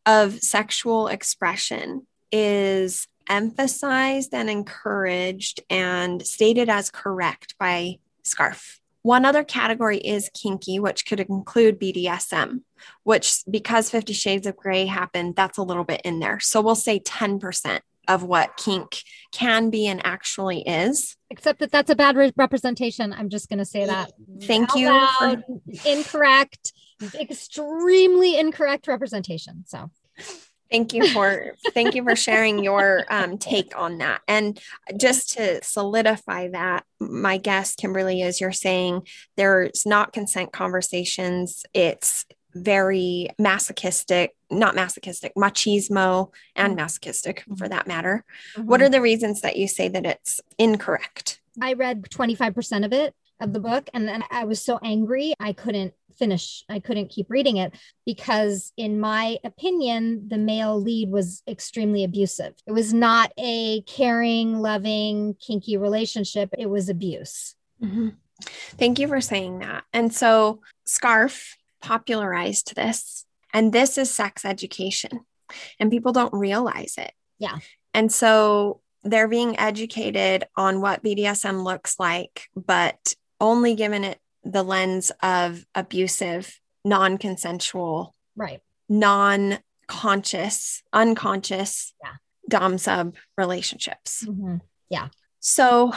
[SPEAKER 2] of sexual expression is emphasized and encouraged and stated as correct by SCARF. One other category is kinky, which could include BDSM, which because 50 Shades of Grey happened, that's a little bit in there. So we'll say 10% of what kink can be and actually is.
[SPEAKER 1] Except that that's a bad re- representation. I'm just going to say that.
[SPEAKER 2] Thank you.
[SPEAKER 1] For- incorrect, extremely incorrect representation. So
[SPEAKER 2] Thank you for thank you for sharing your um, take on that. And just to solidify that, my guest Kimberly, as you're saying, there's not consent conversations. It's very masochistic, not masochistic, machismo and mm-hmm. masochistic for mm-hmm. that matter. Mm-hmm. What are the reasons that you say that it's incorrect?
[SPEAKER 1] I read 25% of it of the book and then I was so angry I couldn't finish. I couldn't keep reading it because, in my opinion, the male lead was extremely abusive. It was not a caring, loving, kinky relationship, it was abuse.
[SPEAKER 2] Mm-hmm. Thank you for saying that. And so, Scarf popularized this, and this is sex education, and people don't realize it.
[SPEAKER 1] Yeah.
[SPEAKER 2] And so, they're being educated on what BDSM looks like, but only given it the lens of abusive, non consensual,
[SPEAKER 1] right,
[SPEAKER 2] non conscious, unconscious yeah. Dom sub relationships.
[SPEAKER 1] Mm-hmm. Yeah.
[SPEAKER 2] So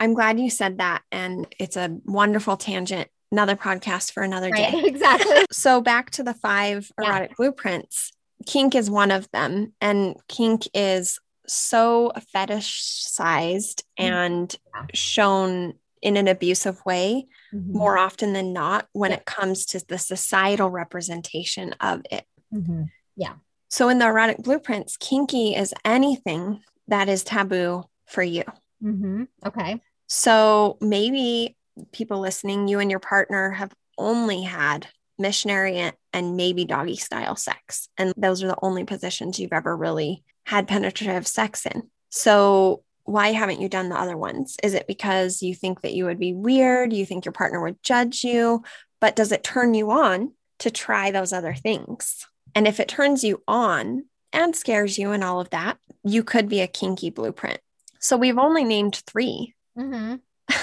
[SPEAKER 2] I'm glad you said that. And it's a wonderful tangent. Another podcast for another right. day.
[SPEAKER 1] Exactly.
[SPEAKER 2] so back to the five erotic yeah. blueprints. Kink is one of them. And kink is so fetishized mm-hmm. and shown in an abusive way mm-hmm. more often than not when yeah. it comes to the societal representation of it.
[SPEAKER 1] Mm-hmm. Yeah.
[SPEAKER 2] So in the erotic blueprints, kinky is anything that is taboo for you.
[SPEAKER 1] Mm-hmm. Okay.
[SPEAKER 2] So maybe people listening, you and your partner have only had missionary and maybe doggy style sex. And those are the only positions you've ever really had penetrative sex in. So why haven't you done the other ones? Is it because you think that you would be weird? You think your partner would judge you? But does it turn you on to try those other things? And if it turns you on and scares you and all of that, you could be a kinky blueprint. So we've only named 3
[SPEAKER 1] Mm-hmm.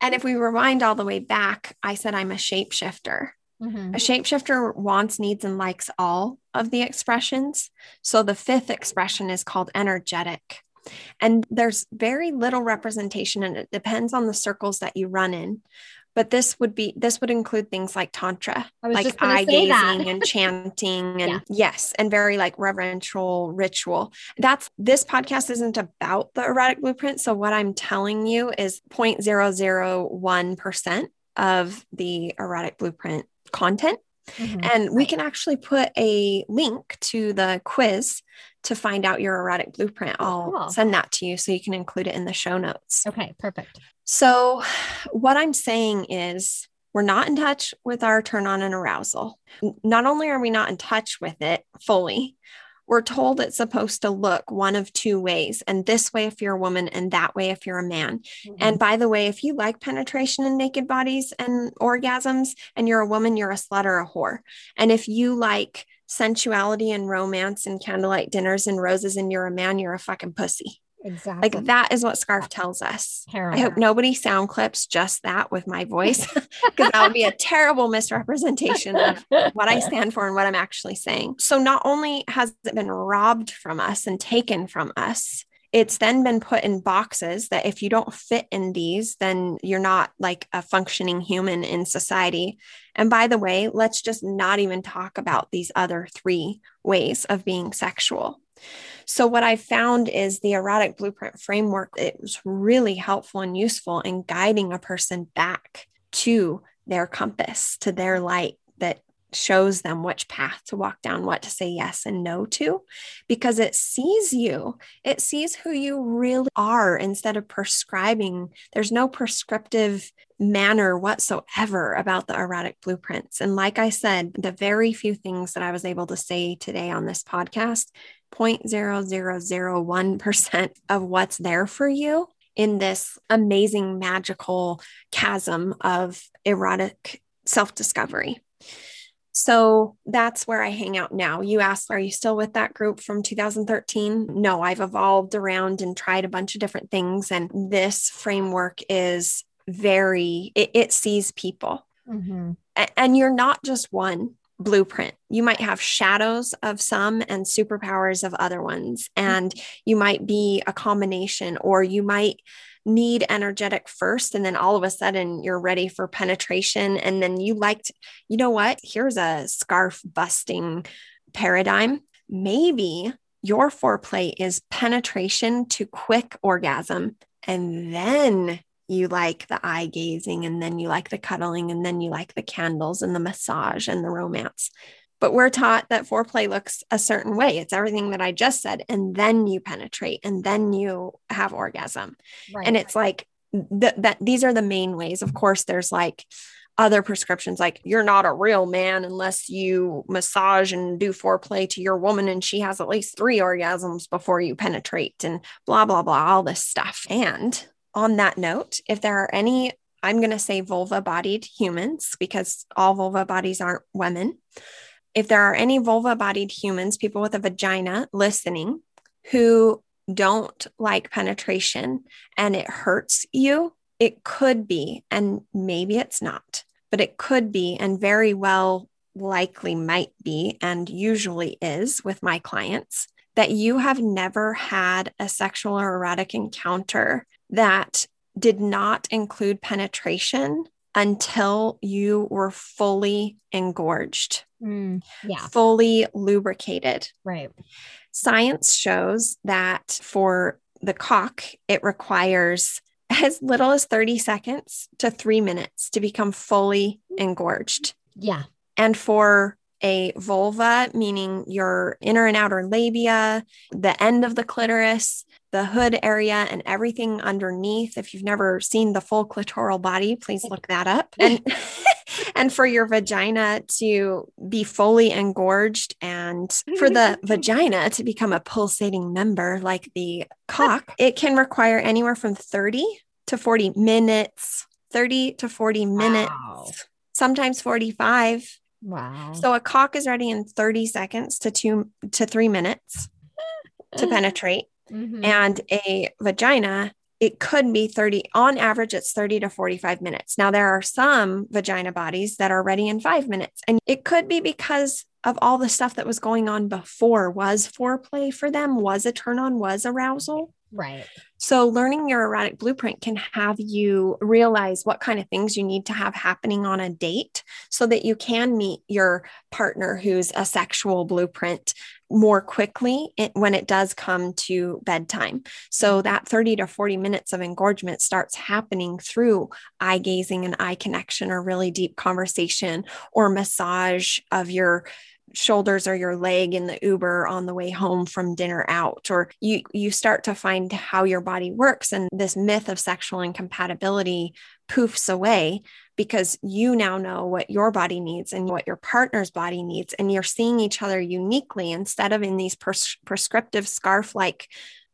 [SPEAKER 2] and if we rewind all the way back, I said I'm a shapeshifter.
[SPEAKER 1] Mm-hmm.
[SPEAKER 2] A shapeshifter wants, needs, and likes all of the expressions. So the fifth expression is called energetic. And there's very little representation, and it depends on the circles that you run in. But this would be this would include things like tantra, like eye gazing and chanting, and
[SPEAKER 1] Yeah.
[SPEAKER 2] yes, and very like reverential ritual. That's this podcast isn't about the erotic blueprint. So what I'm telling you is 0.001 percent of the erotic blueprint content.
[SPEAKER 1] Mhm.
[SPEAKER 2] And we can actually put a link to the quiz to find out your erotic blueprint. I'll
[SPEAKER 1] Cool.
[SPEAKER 2] send that to you so you can include it in the show notes.
[SPEAKER 1] Okay, perfect.
[SPEAKER 2] So, what I'm saying is, we're not in touch with our turn on and arousal. Not only are we not in touch with it fully, we're told it's supposed to look one of two ways, and this way if you're a woman, and that way if you're a man. Mm-hmm. And by the way, if you like penetration and naked bodies and orgasms, and you're a woman, you're a slut or a whore. And if you like sensuality and romance and candlelight dinners and roses, and you're a man, you're a fucking pussy.
[SPEAKER 1] Exactly.
[SPEAKER 2] Like that is what Scarf tells us. I hope nobody sound clips just that with my voice because that would be a terrible misrepresentation of what I stand for and what I'm actually saying. So not only has it been robbed from us and taken from us, it's then been put in boxes that if you don't fit in these, then you're not like a functioning human in society. And by the way, let's just not even talk about these other three ways of being sexual. So, what I found is the erotic blueprint framework, it was really helpful and useful in guiding a person back to their compass, to their light that shows them which path to walk down, what to say yes and no to, because it sees you. It sees who you really are instead of prescribing. There's no prescriptive manner whatsoever about the erotic blueprints. And like I said, the very few things that I was able to say today on this podcast 0.0001% of what's there for you in this amazing magical chasm of erotic self discovery. So that's where I hang out now. You asked, are you still with that group from 2013? No, I've evolved around and tried a bunch of different things. And this framework is very, it, it sees people.
[SPEAKER 1] Mhm.
[SPEAKER 2] A- and you're not just one blueprint. You might have shadows of some and superpowers of other ones. And you might be a combination, or you might need energetic first. And then all of a sudden you're ready for penetration. And then you liked, you know what? Here's a scarf busting paradigm. Maybe your foreplay is penetration to quick orgasm. And then you like the eye gazing, and then you like the cuddling, and then you like the candles and the massage and the romance. But we're taught that foreplay looks a certain way. It's everything that I just said. And then you penetrate, and then you have orgasm.
[SPEAKER 1] Right.
[SPEAKER 2] And it's like th- that these are the main ways. Of course, there's like other prescriptions like you're not a real man unless you massage and do foreplay to your woman and she has at least three orgasms before you penetrate and blah blah blah all this stuff and on that note if there are any i'm going to say vulva bodied humans because all vulva bodies aren't women. If there are any vulva bodied humans people with a vagina listening who don't like penetration and it hurts you it could be and maybe it's not but it could be and very well likely might be and usually is with my clients that you have never had a sexual or erotic encounter that did not include penetration until you were fully engorged,
[SPEAKER 1] Mm, yeah.
[SPEAKER 2] fully lubricated.
[SPEAKER 1] Right.
[SPEAKER 2] Science shows that for the cock, it requires as little as 30 seconds to three minutes to become fully engorged.
[SPEAKER 1] Yeah.
[SPEAKER 2] And for a vulva, meaning your inner and outer labia, the end of the clitoris, the hood area, and everything underneath. If you've never seen the full clitoral body, please look that up. And and for your vagina to be fully engorged and for the vagina to become a pulsating member like the cock, it can require anywhere from 30 to 40 minutes, 30 to 40 minutes, wow. sometimes 45.
[SPEAKER 1] Wow.
[SPEAKER 2] So a cock is ready in 30 seconds to two to three minutes to penetrate. Mm-hmm. And a vagina it could be 30 on average it's 30 to 45 minutes. Now there are some vagina bodies that are ready in five minutes and it could be because of all the stuff that was going on before. Was foreplay for them was a turn on was arousal?
[SPEAKER 1] Right
[SPEAKER 2] so learning your erotic blueprint can have you realize what kind of things you need to have happening on a date so that you can meet your partner who's a sexual blueprint more quickly when it does come to bedtime. So mm-hmm. that 30 to 40 minutes of engorgement starts happening through eye gazing and eye connection or really deep conversation or massage of your shoulders or your leg in the uber on the way home from dinner out or you you start to find how your body works and this myth of sexual incompatibility poofs away because you now know what your body needs and what your partner's body needs. And you're seeing each other uniquely instead of in these pres- prescriptive scarf like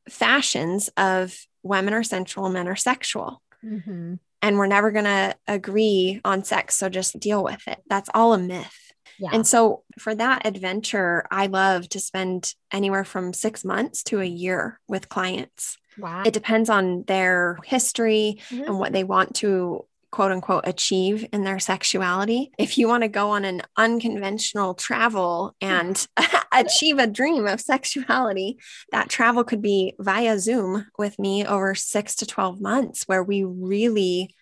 [SPEAKER 2] fashions of women are sensual, men are sexual. Mm-hmm. And we're never going to agree on sex. So just deal with it. That's all a myth. Yeah. And so for that adventure, I love to spend anywhere from six months to a year with clients. Wow. It depends on their history mm-hmm. and what they want to quote unquote achieve in their sexuality. If you want to go on an unconventional travel and achieve a dream of sexuality, that travel could be via Zoom with me over six to 12 months, where we really,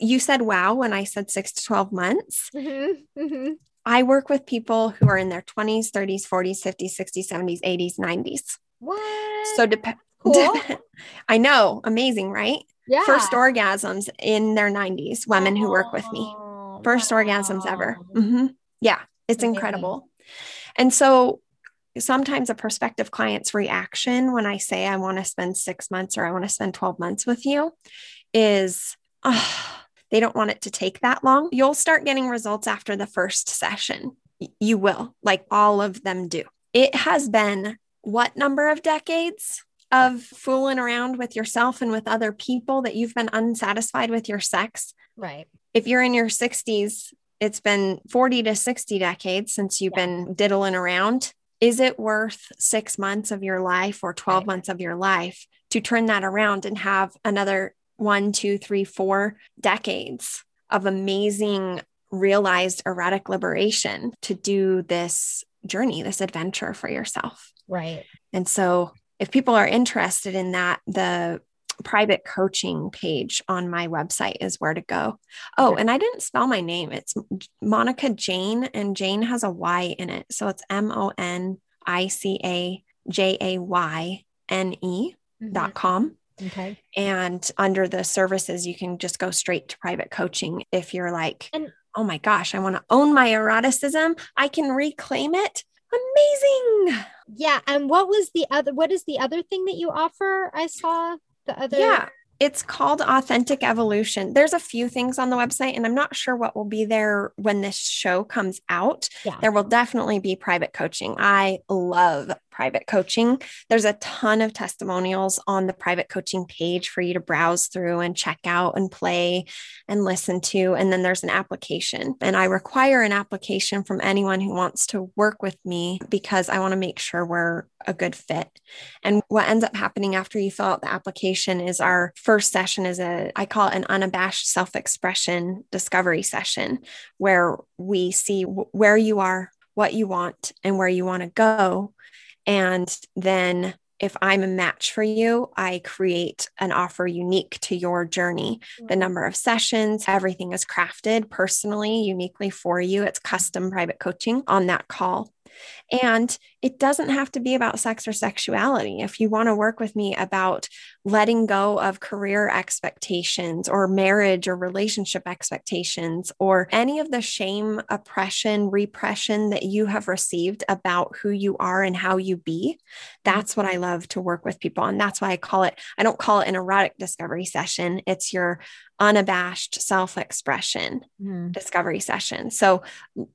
[SPEAKER 2] you said wow when I said six to 12 months. Mm-hmm, mm-hmm. I work with people who are in their 20s, 30s, 40s, 50s, 60s, 70s, 80s, 90s.
[SPEAKER 1] What?
[SPEAKER 2] So, dep- cool. I know, amazing, right?
[SPEAKER 1] yeah.
[SPEAKER 2] first orgasms in their 90s, women who work with me. First wow. orgasms ever. Mm-hmm. Yeah, it's Amazing. incredible. And so sometimes a prospective client's reaction when I say I want to spend six months or I want to spend 12 months with you is, oh, they don't want it to take that long. You'll start getting results after the first session. You will, like all of them do. It has been what number of decades? of fooling around with yourself and with other people that you've been unsatisfied with your sex.
[SPEAKER 1] Right.
[SPEAKER 2] If you're in your 60s, it's been 40 to 60 decades since you've yeah. been diddling around. Is it worth six months of your life or 12 right. months of your life to turn that around and have another one, two, three, four decades of amazing realized erotic liberation to do this journey, this adventure for yourself?
[SPEAKER 1] Right.
[SPEAKER 2] And so if people are interested in that, the private coaching page on my website is where to go. Oh, and I didn't spell my name. It's Monica Jayne, and Jayne has a Y in it. So it's M O N I C A J A Y N E dot mm-hmm. com.
[SPEAKER 1] Okay.
[SPEAKER 2] And under the services, you can just go straight to private coaching if you're like, and- oh my gosh, I want to own my eroticism. I can reclaim it. Amazing.
[SPEAKER 1] Yeah. And what was the other, what is the other thing that you offer? I saw the other.
[SPEAKER 2] Yeah. It's called Authentic Evolution. There's a few things on the website, and I'm not sure what will be there when this show comes out. Yeah. There will definitely be private coaching. I love private coaching. There's a ton of testimonials on the private coaching page for you to browse through and check out and play and listen to. And then there's an application. And I require an application from anyone who wants to work with me because I want to make sure we're a good fit. And what ends up happening after you fill out the application is our first session is a, I call it an unabashed self expression discovery session where we see where you are, what you want, and where you want to go and then if I'm a match for you, I create an offer unique to your journey. The mm-hmm. number of sessions, everything is crafted personally, uniquely for you. It's custom private coaching on that call. And it doesn't have to be about sex or sexuality. If you want to work with me about letting go of career expectations or marriage or relationship expectations or any of the shame, oppression, repression that you have received about who you are and how you be, that's what I love to work with people on. That's why I call it, I don't call it an erotic discovery session. It's your unabashed self expression mm. discovery session. So,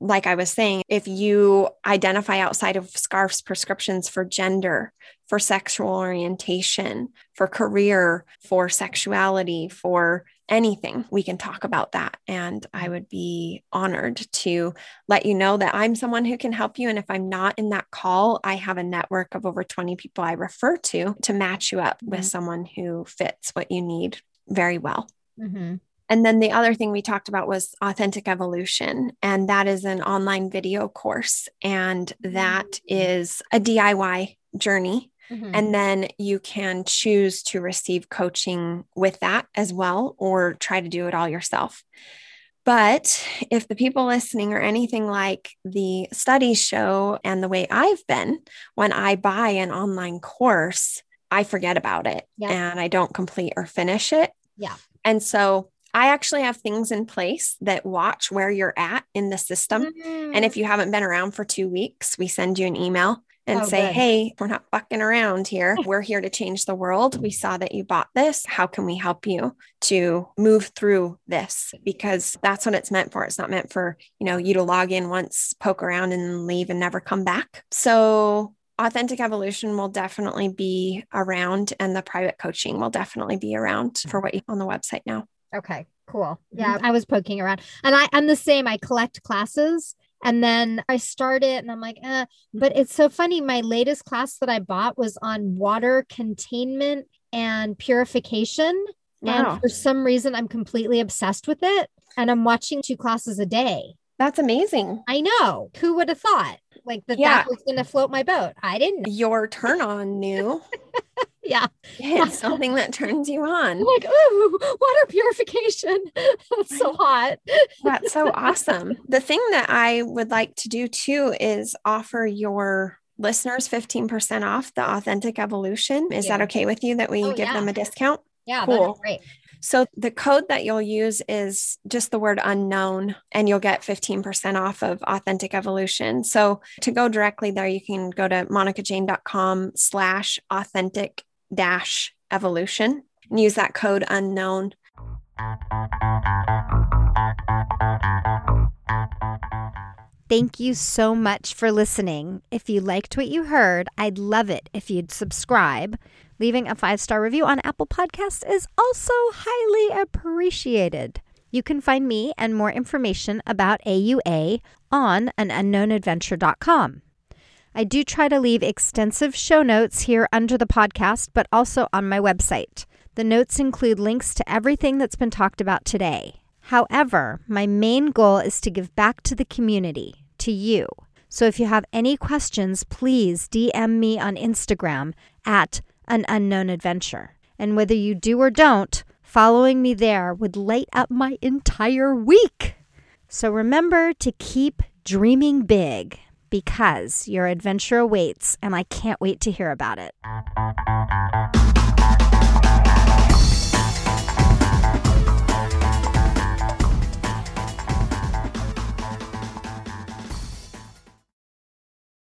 [SPEAKER 2] like I was saying, if you identify outside of SCARF's prescriptions for gender, for sexual orientation, for career, for sexuality, for anything, we can talk about that. And I would be honored to let you know that I'm someone who can help you. And if I'm not in that call, I have a network of over 20 people I refer to to match you up mm-hmm. with someone who fits what you need very well. Mm-hmm. And then the other thing we talked about was authentic evolution. And that is an online video course. And that mm-hmm. a DIY journey. Mm-hmm. And then you can choose to receive coaching with that as well, or try to do it all yourself. But if the people listening are anything like the studies show and the way I've been, when I buy an online course, I forget about it yeah. and I don't complete or finish it.
[SPEAKER 1] Yeah.
[SPEAKER 2] And so I actually have things in place that watch where you're at in the system. Mm-hmm. And if you haven't been around for two weeks, we send you an email and oh, say, good. hey, we're not fucking around here. We're here to change the world. We saw that you bought this. How can we help you to move through this? Because that's what it's meant for. It's not meant for, you know, you to log in once, poke around and leave and never come back. So authentic evolution will definitely be around and the private coaching will definitely be around for what you on the website now.
[SPEAKER 1] Okay, cool. Yeah, I was poking around and I, I'm the same. I collect classes and then I start it and I'm like, eh. but it's so funny. My latest class that I bought was on water containment and purification. Wow. And for some reason, I'm completely obsessed with it. And I'm watching two classes a day.
[SPEAKER 2] That's amazing.
[SPEAKER 1] I know. Who would have thought? Like that, yeah. that was going to float my boat. I didn't.
[SPEAKER 2] Your turn on new.
[SPEAKER 1] yeah.
[SPEAKER 2] It's something that turns you on.
[SPEAKER 1] I'm like, ooh, water purification. That's so hot.
[SPEAKER 2] That's so awesome. The thing that I would like to do too is offer your listeners 15% off the authentic evolution. Is yeah. that okay with you that we oh, give yeah. them a discount?
[SPEAKER 1] Yeah, cool. great.
[SPEAKER 2] So the code that you'll use is just the word unknown, and you'll get 15% off of Authentic Evolution. So to go directly there, you can go to monicajayne.com slash authentic dash evolution and use that code unknown.
[SPEAKER 1] Thank you so much for listening. If you liked what you heard, I'd love it if you'd subscribe. Leaving a five star review on Apple Podcasts is also highly appreciated. You can find me and more information about AUA on anunknownadventure.com. I do try to leave extensive show notes here under the podcast, but also on my website. The notes include links to everything that's been talked about today. However, my main goal is to give back to the community, to you. So if you have any questions, please DM me on Instagram at an unknown adventure. And whether you do or don't, following me there would light up my entire week. So remember to keep dreaming big because your adventure awaits, and I can't wait to hear about it.